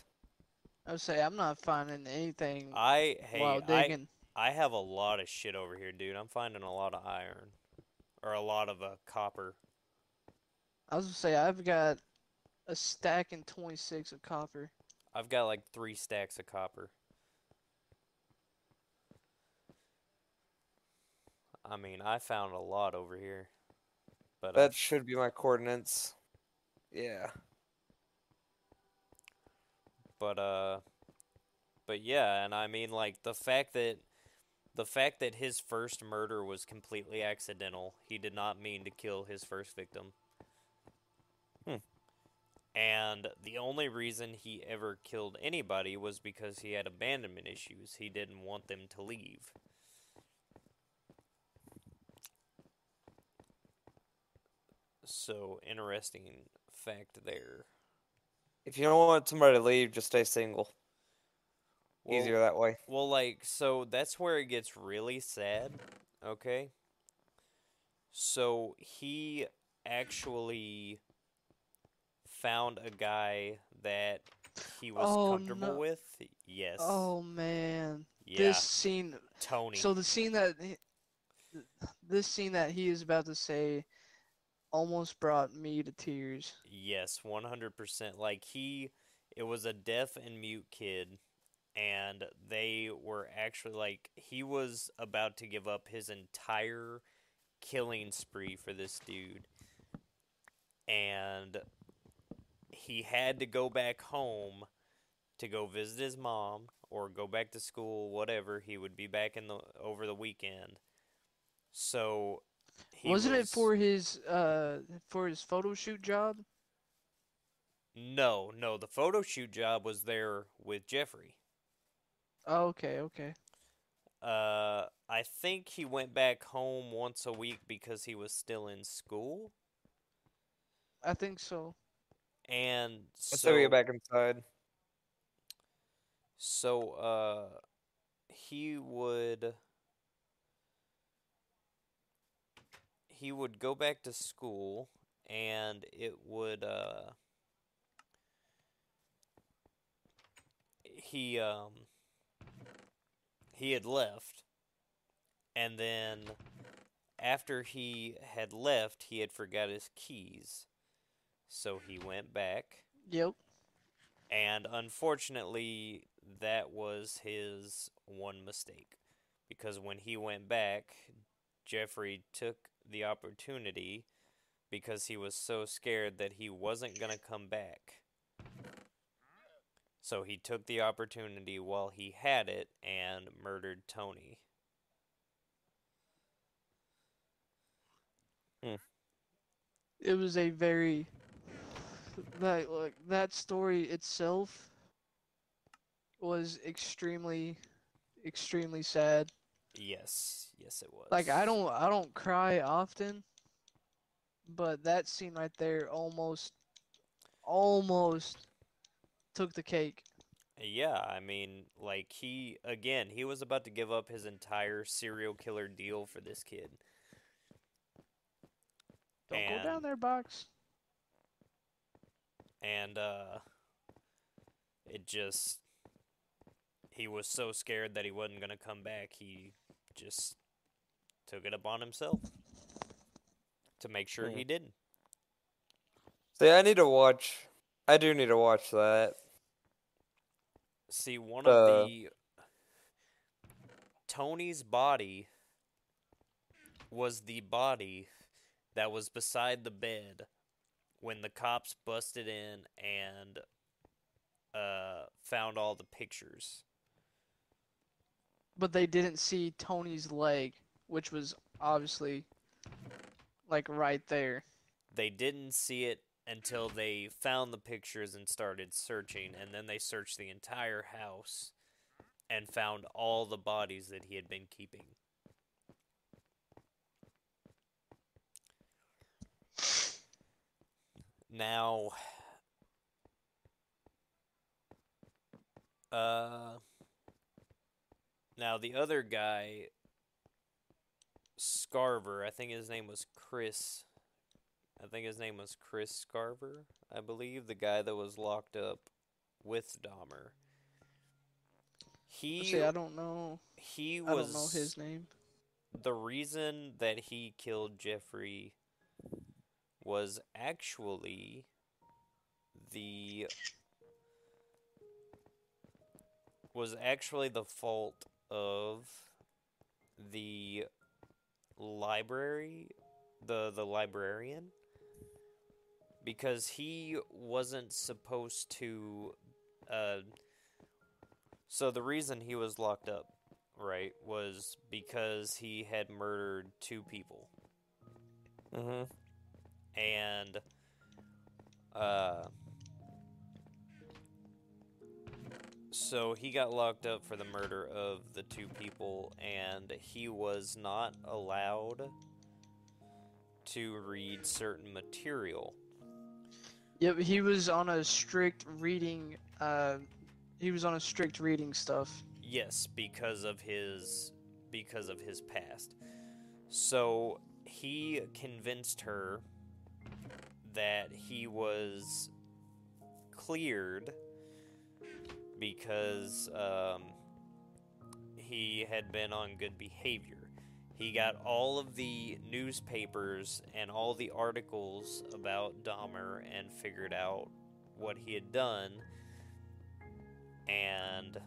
I would say I'm not finding anything i hey while I. I have a lot of shit over here dude i'm finding a lot of iron or a lot of uh, copper I was gonna say I've got a stack and 26 of copper. i've got like three stacks of copper i mean i found a lot over here but uh, That should be my coordinates. Yeah. but uh but yeah and i mean like the fact that the fact that his first murder was completely accidental he did not mean to kill his first victim Hmm. and the only reason he ever killed anybody was because he had abandonment issues he didn't want them to leave so interesting fact there If you don't want somebody to leave, just stay single. Well- Easier that way. Well, like, so that's where it gets really sad, okay? So he actually found a guy that he was Oh, comfortable no. with. Yes. Oh man, yeah. this scene. Tony. So the scene that he- this scene that he is about to say almost brought me to tears. Yes, 100%. Like he it was a deaf and mute kid and they were actually like he was about to give up his entire killing spree for this dude. And he had to go back home to go visit his mom or go back to school, whatever. He would be back in the over the weekend. So he Wasn't it for his uh for his photo shoot job? No, no, the photo shoot job was there with Jeffrey. Oh, okay, okay. Uh, I think he went back home once a week because he was still in school, I think so. and Let's so we get back inside. so uh, he would he would go back to school, and it would uh he um he had left and then after he had left he had forgot his keys. So he went back. Yep. and unfortunately that was his one mistake because when he went back Jeffrey took the opportunity because he was so scared that he wasn't going to come back so he took the opportunity while he had it and murdered Tony. Hmm. It was a very that like that story itself was extremely extremely sad. Yes, yes, it was. Like I don't I don't cry often, but that scene right there almost almost took the cake. Yeah, I mean, like he again, he was about to give up his entire serial killer deal for this kid. Don't go down there, box. and uh it just he was so scared that he wasn't going to come back he just took it upon himself to make sure Hmm. he didn't See, I need to watch. I do need to watch that. See one Uh. of the tony's body was the body that was beside the bed when the cops busted in and uh found all the pictures But they didn't see Tony's leg, which was obviously like right there. they didn't see it until they found the pictures and started searching and then they searched the entire house and found all the bodies that he had been keeping. Now uh now the other guy Scarver, I think his name was Chris I think his name was Chris Scarver, I believe, the guy that was locked up with Dahmer. He See, I don't know. he was I don't know his name. the reason that he killed Jeffrey was actually the was actually the fault of the library the the librarian because he wasn't supposed to uh so the reason he was locked up right was because he had murdered two people Mm-hmm. and uh so he got locked up for the murder of the two people and he was not allowed to read certain material Yep, he was on a strict reading. Uh, he was on a strict reading stuff. Yes, because of his because of his past. So he convinced her that he was cleared because um, he had been on good behavior. He got all of the newspapers and all the articles about Dahmer and figured out what he had done and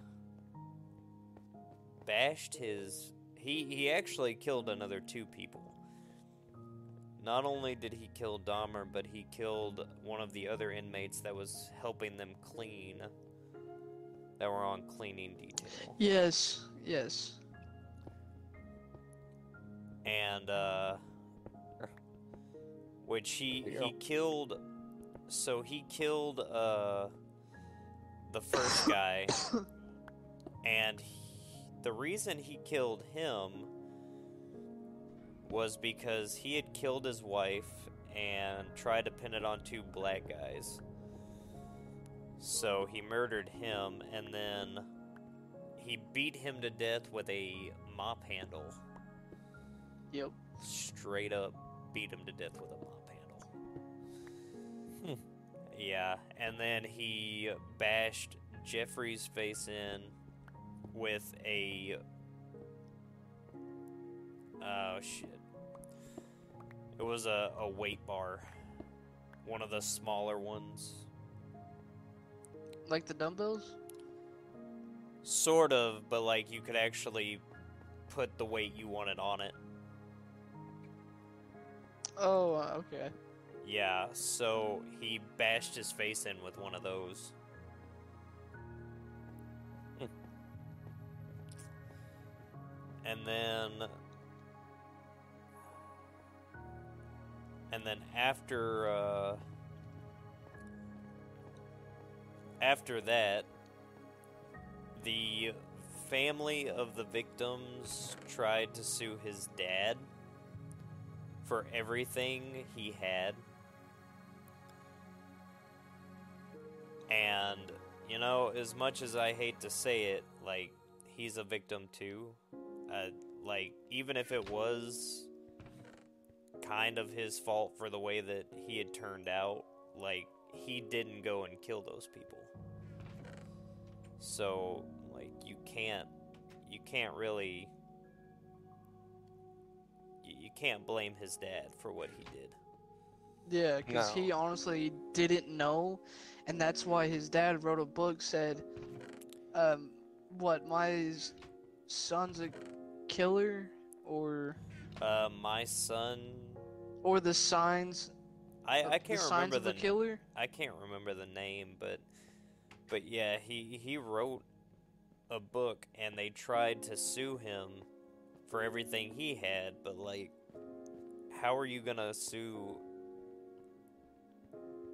bashed his he he actually killed another two people. Not only did he kill Dahmer, but he killed one of the other inmates that was helping them clean. That were on cleaning detail. Yes, yes. And uh which he he killed so he killed uh the first guy and he, the reason he killed him was because he had killed his wife and tried to pin it on two black guys. So he murdered him and then he beat him to death with a mop handle. Yep. Straight up beat him to death with a mop handle. Yeah, and then he bashed Jeffrey's face in with a. Oh shit. It was a, a weight bar. One of the smaller ones. Like the dumbbells. Sort of, but like you could actually put the weight you wanted on it. Oh, okay. Yeah, so he bashed his face in with one of those. And then and then after uh after that, the family of the victims tried to sue his dad for everything he had. And, you know, as much as I hate to say it, like, he's a victim too. Uh, like, even if it was kind of his fault for the way that he had turned out, like, he didn't go and kill those people. So, like, you can't, you can't really, can't blame his dad for what he did. Yeah, because No. he honestly didn't know, and that's why his dad wrote a book said, um, what my son's a killer, or Uh, my son, or the signs. I, I can't the remember of the killer. I can't remember the name, but but yeah, he he wrote a book and they tried to sue him for everything he had, but like how are you to sue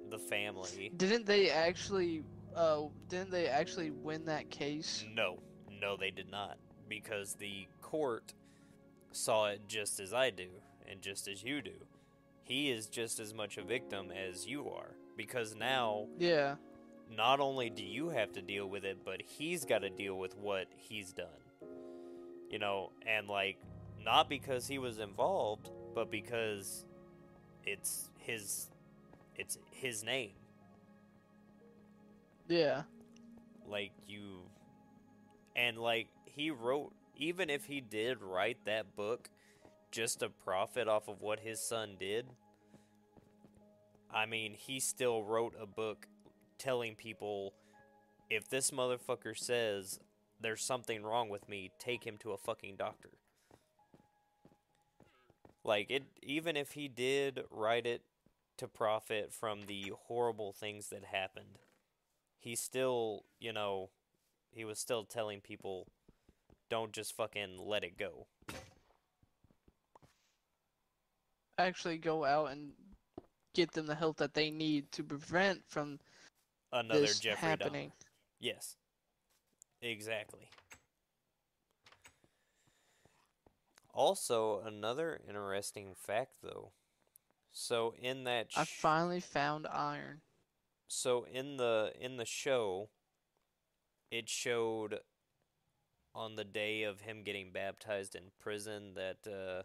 the family? Didn't they actually? Uh, didn't they actually win that case? No. No, they did not because the court saw it just as I do and just as you do. He is just as much a victim as you are because now Yeah. not only do you have to deal with it, but he's got to deal with what he's done. You know, and like, not because he was involved, but because it's his, it's his name. Yeah. Like you, and like he wrote, even if he did write that book just to profit off of what his son did. I mean, he still wrote a book telling people if this motherfucker says there's something wrong with me, take him to a fucking doctor. Like it even if he did write it to profit from the horrible things that happened, he still, you know, he was still telling people don't just fucking let it go. Actually, go out and get them the help that they need to prevent from Another this Jeffrey happening. Dahmer. Yes. Exactly. Also, another interesting fact though. So in that I finally found iron. so in the in the show it showed on the day of him getting baptized in prison that uh,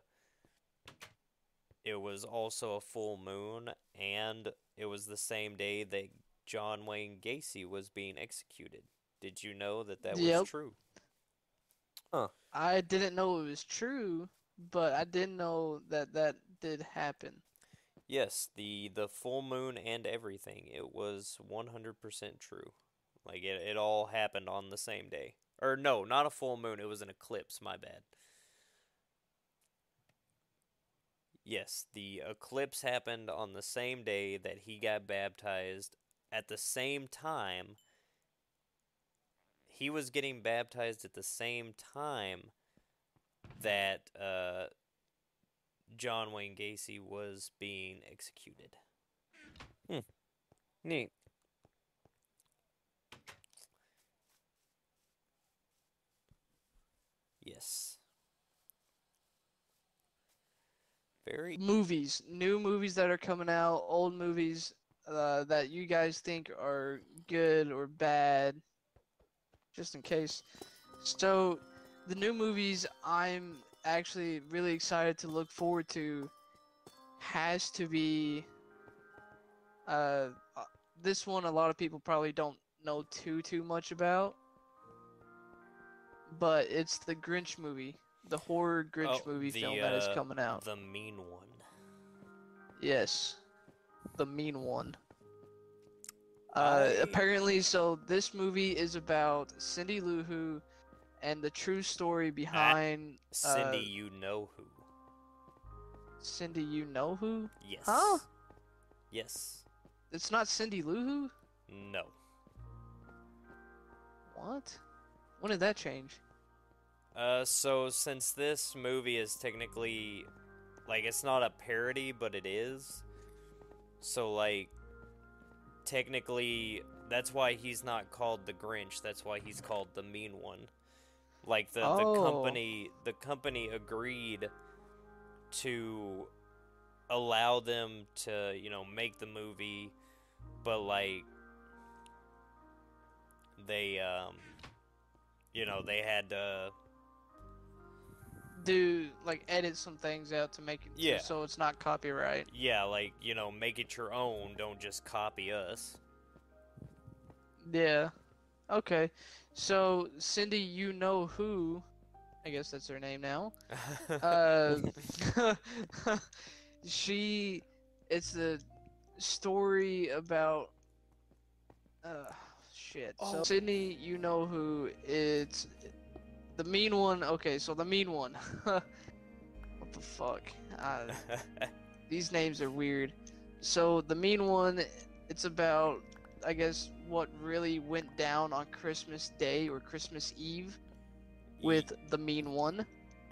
it was also a full moon and it was the same day that John Wayne Gacy was being executed. Did you know that that Yep. was true? I didn't know it was true, but I didn't know that that did happen. Yes, the the full moon and everything. It was 100% true. Like it it all happened on the same day. Or no, not a full moon, it was an eclipse, my bad. Yes, the eclipse happened on the same day that he got baptized at the same time. He was getting baptized at the same time that uh John Wayne Gacy was being executed. Hmm. Neat. Yes. Very Movies, new movies that are coming out, old movies uh, that you guys think are good or bad, just in case. So, the new movies I'm actually really excited to look forward to has to be uh, uh, this one a lot of people probably don't know too too much about but it's the Grinch movie the horror Grinch Oh, movie the, film that is uh, coming out the mean one. Yes, the mean one. Uh, apparently, so this movie is about Cindy Lou Who and the true story behind Cindy, uh, you know who. Cindy. You know who? Yes. Huh? Yes. It's not Cindy Lou Who. No. What? When did that change? Uh, so since this movie is technically, like, it's not a parody, but it is. So like, technically that's why he's not called the Grinch. That's why he's called the mean one. Like the, the Oh. company the company agreed to allow them to, you know, make the movie but like they um you know, they had to Do like edit some things out to make it Yeah. so it's not copyright. yeah, like, you know, make it your own, don't just copy us. Yeah. Okay. So Cindy, you know who? I guess that's her name now. Uh, she. It's a story about. Uh, shit. So Oh. Sydney, you know who? It's the mean one. Okay, so the mean one. what the fuck? Uh, these names are weird. So the mean one, it's about, I guess, what really went down on Christmas Day or Christmas Eve with the mean one.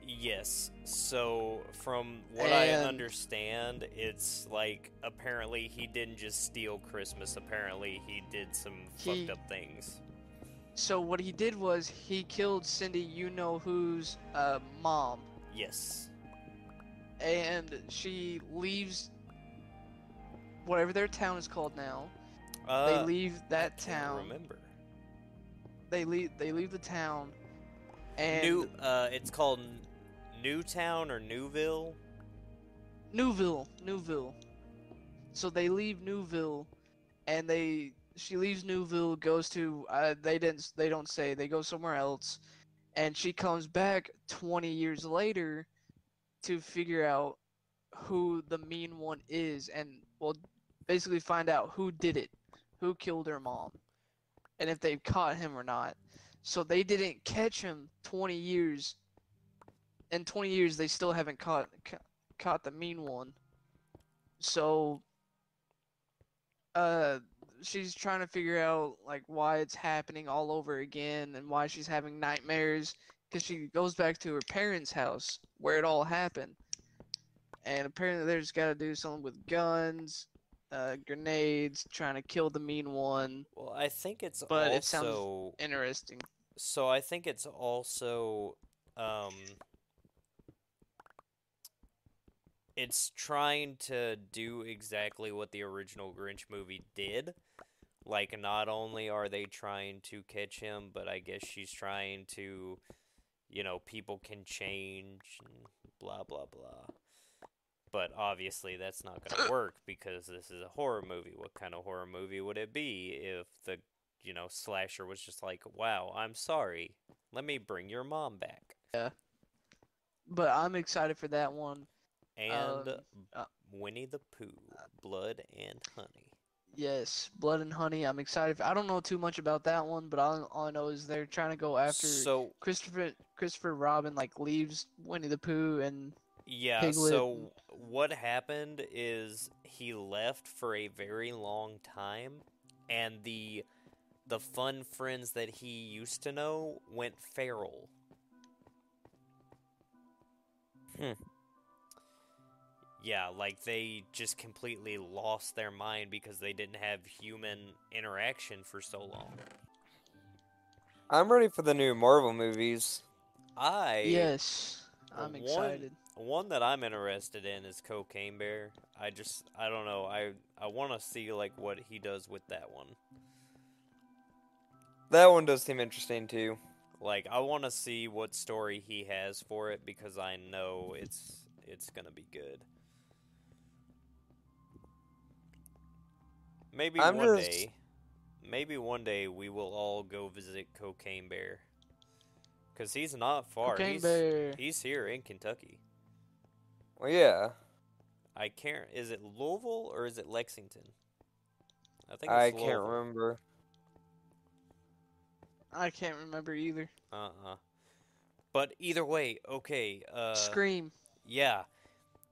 Yes. So, from what I understand, it's like apparently he didn't just steal Christmas. Apparently, he did some He- fucked up things. So what he did was he killed Cindy, you know who's uh, mom, Yes. and she leaves whatever their town is called now. Uh, they leave that town. Remember. They leave. They leave the town, and New. Uh, it's called Newtown or Newville. Newville, Newville. So they leave Newville, and they she leaves Newville, goes to uh, they didn't they don't say they go somewhere else, and she comes back twenty years later, to figure out who the mean one is, and well, basically find out who did it, who killed her mom, and if they've caught him or not. So they didn't catch him twenty years. In twenty years, they still haven't caught ca- caught the mean one. So uh she's trying to figure out like why it's happening all over again and why she's having nightmares cuz she goes back to her parents' house where it all happened. And apparently there's got to do something with guns, uh grenades, trying to kill the mean one. Well, I think it's But it sounds- Interesting. So I think it's also um it's trying to do exactly what the original Grinch movie did. Like not only are they trying to catch him, but I guess she's trying to you know, people can change and blah blah blah. But obviously that's not going to work because this is a horror movie. What kind of horror movie would it be if the you know, slasher was just like, "Wow, I'm sorry. Let me bring your mom back." Yeah. But I'm excited for that one. And Um, uh, Winnie the Pooh, Blood and Honey. Yes, Blood and Honey. I'm excited. I don't know too much about that one, but all, all I know is they're trying to go after So, Christopher Christopher Robin like leaves Winnie the Pooh and yeah, Piglet so what happened is he left for a very long time and the the fun friends that he used to know went feral. Hmm. Yeah, like they just completely lost their mind because they didn't have human interaction for so long. I'm ready for the new Marvel movies. I yes, I'm one- excited. One that I'm interested in is Cocaine Bear. I just I don't know. I I want to see like what he does with that one. That one does seem interesting too. Like I want to see what story he has for it because I know it's it's going to be good. Maybe I'm one just- day maybe one day we will all go visit Cocaine Bear. Cuz he's not far. Cocaine he's Bear. he's here in Kentucky. Well, yeah. I can't. Is it Louisville or is it Lexington? I think I it's can't remember. I can't remember either. Uh-uh. But either way, okay. Uh, Scream. yeah,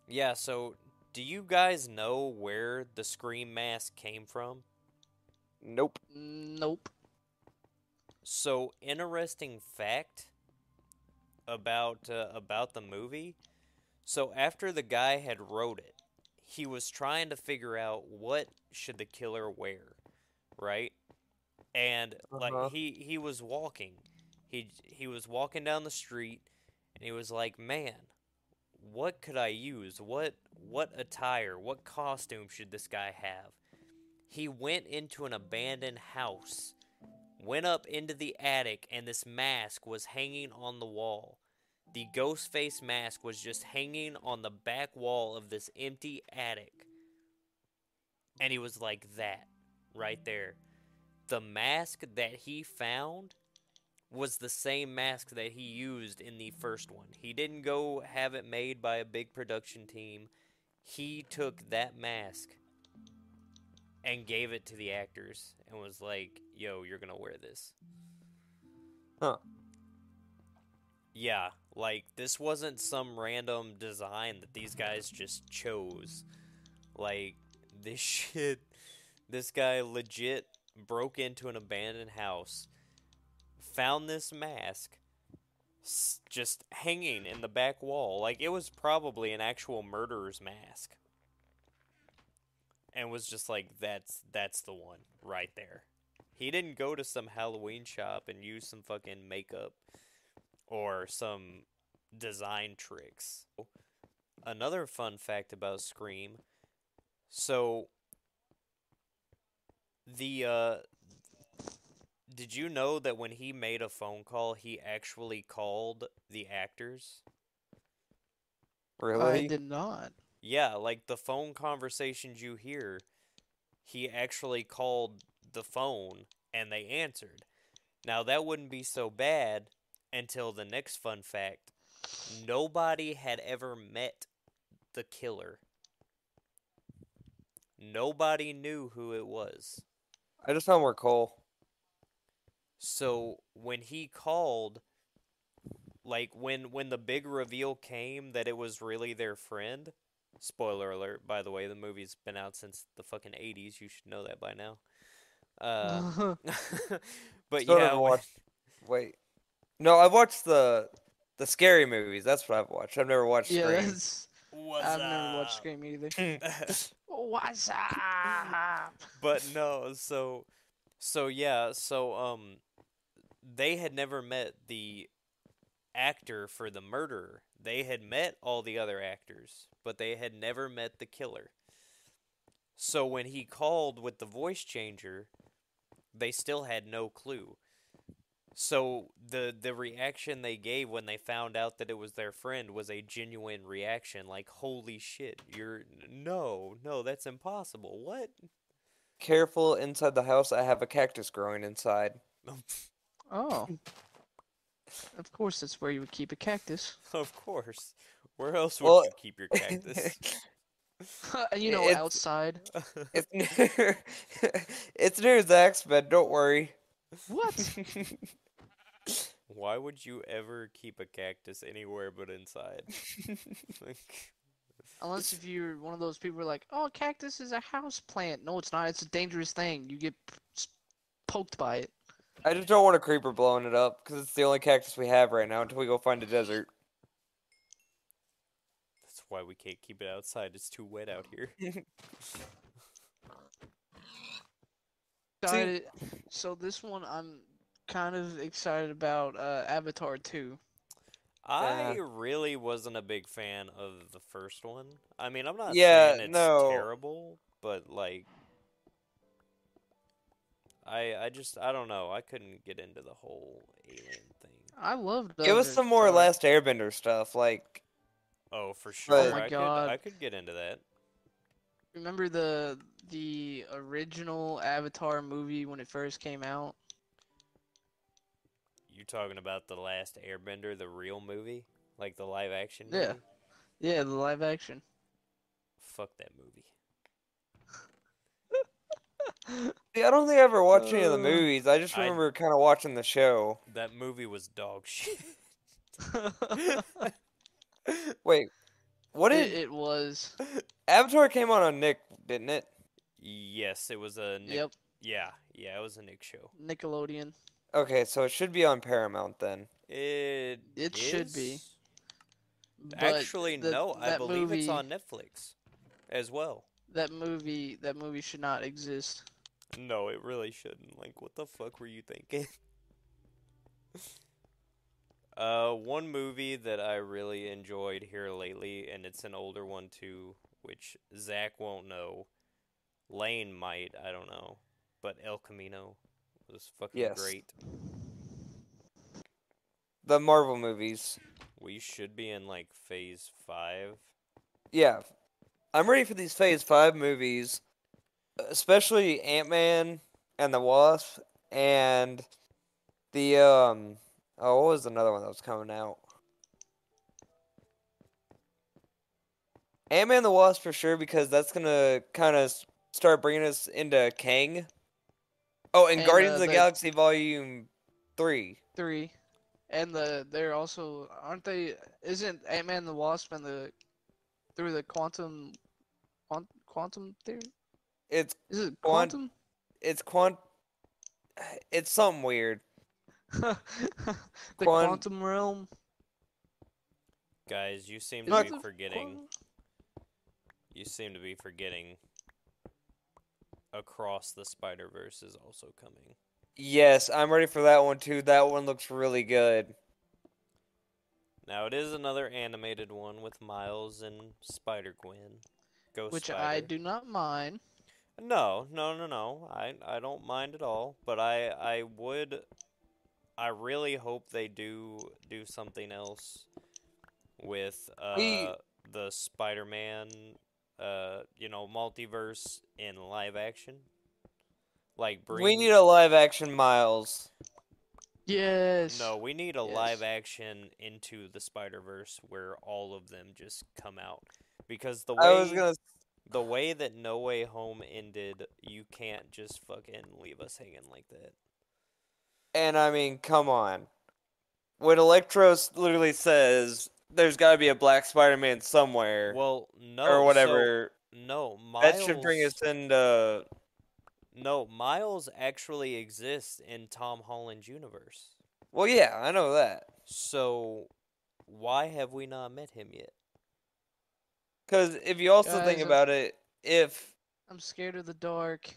yeah. So, do you guys know where the Scream mask came from? Nope. Nope. So, interesting fact about uh, about the movie. So, after the guy had wrote it, he was trying to figure out what should the killer wear. right? And Uh-huh. like he he was walking. He he was walking down the street and he was like, "Man, what could I use? What what attire, what costume should this guy have?" He went into an abandoned house, went up into the attic and this mask was hanging on the wall. The ghost face mask was just hanging on the back wall of this empty attic. And he was like that right there. The mask that he found was the same mask that he used in the first one. He didn't go have it made by a big production team. He took that mask and gave it to the actors and was like, "Yo, you're going to wear this." Huh. Yeah, like this wasn't some random design that these guys just chose. Like this shit this guy legit broke into an abandoned house, found this mask just hanging in the back wall. Like it was probably an actual murderer's mask. And was just like that's that's the one right there. He didn't go to some Halloween shop and use some fucking makeup or some design tricks. Another fun fact about Scream. So the uh did you know that when he made a phone call, he actually called the actors? Really? I did not. Yeah, like the phone conversations you hear, he actually called the phone and they answered. Now, that wouldn't be so bad until the next fun fact. Nobody had ever met the killer. Nobody knew who it was. I just know more Cole. So when he called, like when when the big reveal came that it was really their friend. Spoiler alert! By the way, the movie's been out since the fucking eighties. You should know that by now. Uh, but Still yeah, never watched- Wait. No, I've watched the the scary movies. That's what I've watched. I've never watched yeah, Scream. that's, What's I've never watched up? Scream either. What's up? but no, so so yeah, so um they had never met the actor for the murder. They had met all the other actors, but they had never met the killer. So when he called with the voice changer, they still had no clue. So the the reaction they gave when they found out that it was their friend was a genuine reaction like holy shit, you're no, no, that's impossible. What? Careful inside the house. I have a cactus growing inside. Oh. Of course, that's where you would keep a cactus. Of course. Where else would Well, you keep your cactus? you know, It's- outside. it's near. it's near Zach's bed. Don't worry. What? Why would you ever keep a cactus anywhere but inside? Like, Unless if you're one of those people who are like, oh, cactus is a house plant. No, it's not. It's a dangerous thing. You get p- s- poked by it. I just don't want a creeper blowing it up because it's the only cactus we have right now until we go find a desert. that's why we can't keep it outside. It's too wet out here. Excited. So this one, I'm kind of excited about uh, Avatar 2. I Yeah. really wasn't a big fan of the first one. I mean, I'm not Yeah, saying it's no. terrible, but like I I just I don't know. I couldn't get into the whole alien thing. I loved Give us some more Avatar. Last Airbender stuff. Like, Oh, for oh sure. Oh my I God. could I could get into that. Remember the the original Avatar movie when it first came out? You talking about the last Airbender, the real movie, like the live action Yeah. Yeah, the live action. Fuck that movie. See, I don't think I ever watched any of the Uh, movies. I just remember kind of watching the show. That movie was dog shit. Wait, what it, did it was. Avatar came on on Nick, didn't it? yes, it was a Nick, Yep, yeah, yeah, it was a Nick show. Nickelodeon. Okay, so it should be on Paramount then. It It should be. Actually, the- no. I that believe it's on Netflix as well. That movie, that movie should not exist. No, it really shouldn't. Like, what the fuck were you thinking? uh, one movie that I really enjoyed here lately, and it's an older one too, which Zach won't know. Lane might, I don't know. But El Camino was fucking Yes. great. The Marvel movies. We should be in like phase five. Yeah. I'm ready for these Phase 5 movies, especially Ant Man and the Wasp and the, um, oh, what was another one that was coming out? Ant Man and the Wasp for sure, because that's gonna kind of start bringing us into Kang. Oh, and, And, Guardians uh, of the, the- Galaxy Volume 3. Three, and the they're also aren't they? Isn't Ant Man the Wasp and the through the quantum, quant, quantum theory? It's Is it Quant- quantum? it's quant it's something weird. the Quan- quantum realm. Guys, you seem Is to be forgetting. quantum- You seem to be forgetting. Across the Spider Verse is also coming. Yes, I'm ready for that one too. That one looks really good. Now it is another animated one with Miles and Spider Gwen. Ghost Which Spider. I do not mind. No, no, no, no. I I don't mind at all. But I I would. I really hope they do do something else with uh We- the Spider-Man, uh, you know, multiverse in live action. Like bring. We need a live action Miles. Yes. No, we need a Yes. live action into the Spider Verse where all of them just come out. Because the way I was gonna the way that No Way Home ended, you can't just fucking leave us hanging like that. and I mean, come on. When Electro literally says there's got to be a Black Spider-Man somewhere Well, no, or so- whatever, no, Miles. that should bring us into No, Miles actually exists in Tom Holland's universe. Well, yeah, I know that. So why have we not met him yet? Cuz if you also think Guys, uh about it, if I'm scared of the dark.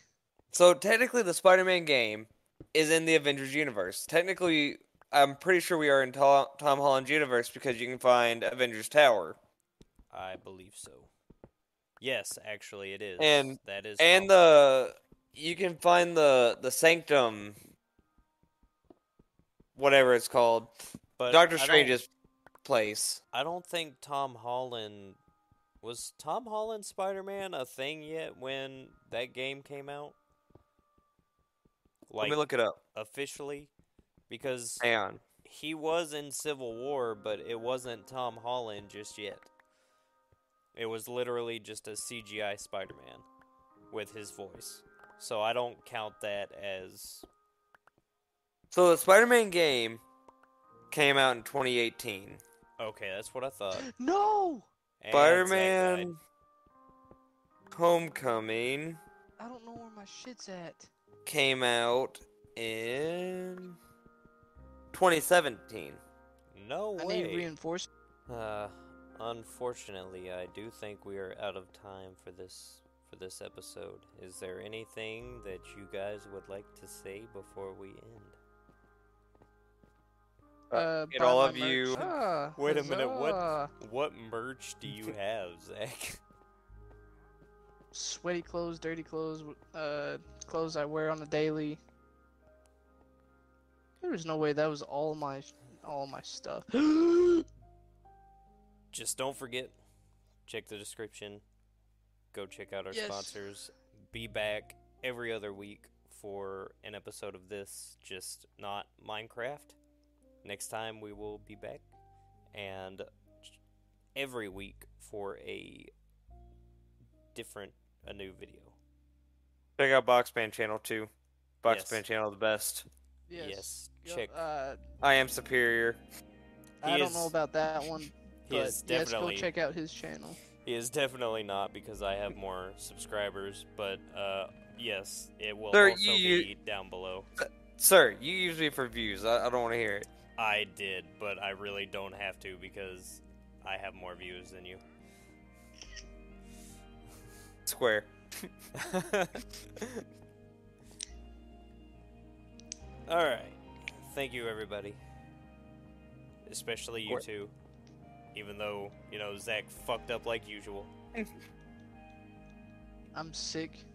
so technically the Spider-Man game is in the Avengers universe. Technically, I'm pretty sure we are in Tom, Tom Holland's universe because you can find Avengers Tower. I believe so. Yes, actually, it is. And- that is and Tom- the you can find the the sanctum whatever it's called but doctor I don't- strange's place I don't think Tom Holland was Tom Holland Spider-Man a thing yet when that game came out. let me look it up officially, because hang on he was in Civil War, but it wasn't Tom Holland just yet. It was literally just a CGI Spider-Man with his voice. So I don't count that as so the spider-man game came out in 2018 okay. That's what I thought. No. And spider-man homecoming I don't know where my shit's at. came out in 2017 No I way. need reinforcements. Uh, unfortunately, I do think we are out of time for this for this episode. Is there anything that you guys would like to say before we end? Uh, get all my of you- Ah, Wait a minute, what- What merch do you have, Zach? Sweaty clothes, dirty clothes, uh, clothes I wear on a daily. There was no way that was all my, all my stuff. Just don't forget, check the description. Go check out our Yes. sponsors. Be back every other week for an episode of this, just not Minecraft. Next time we will be back, and every week for a different, a new video. check out boxman channel too boxman Yes. channel the best yes. Yes, check. Uh, i am superior I He don't is- know about that one, He but is yes, go check out his channel. He is definitely not because I have more subscribers, but uh, yes, it will Sir, also you- be down below. sir you use me for views i, I don't want to hear it I did, but I really don't have to because I have more views than you. square All right. Thank you, everybody. Especially you two. Even though, you know, Zach fucked up like usual. I'm sick.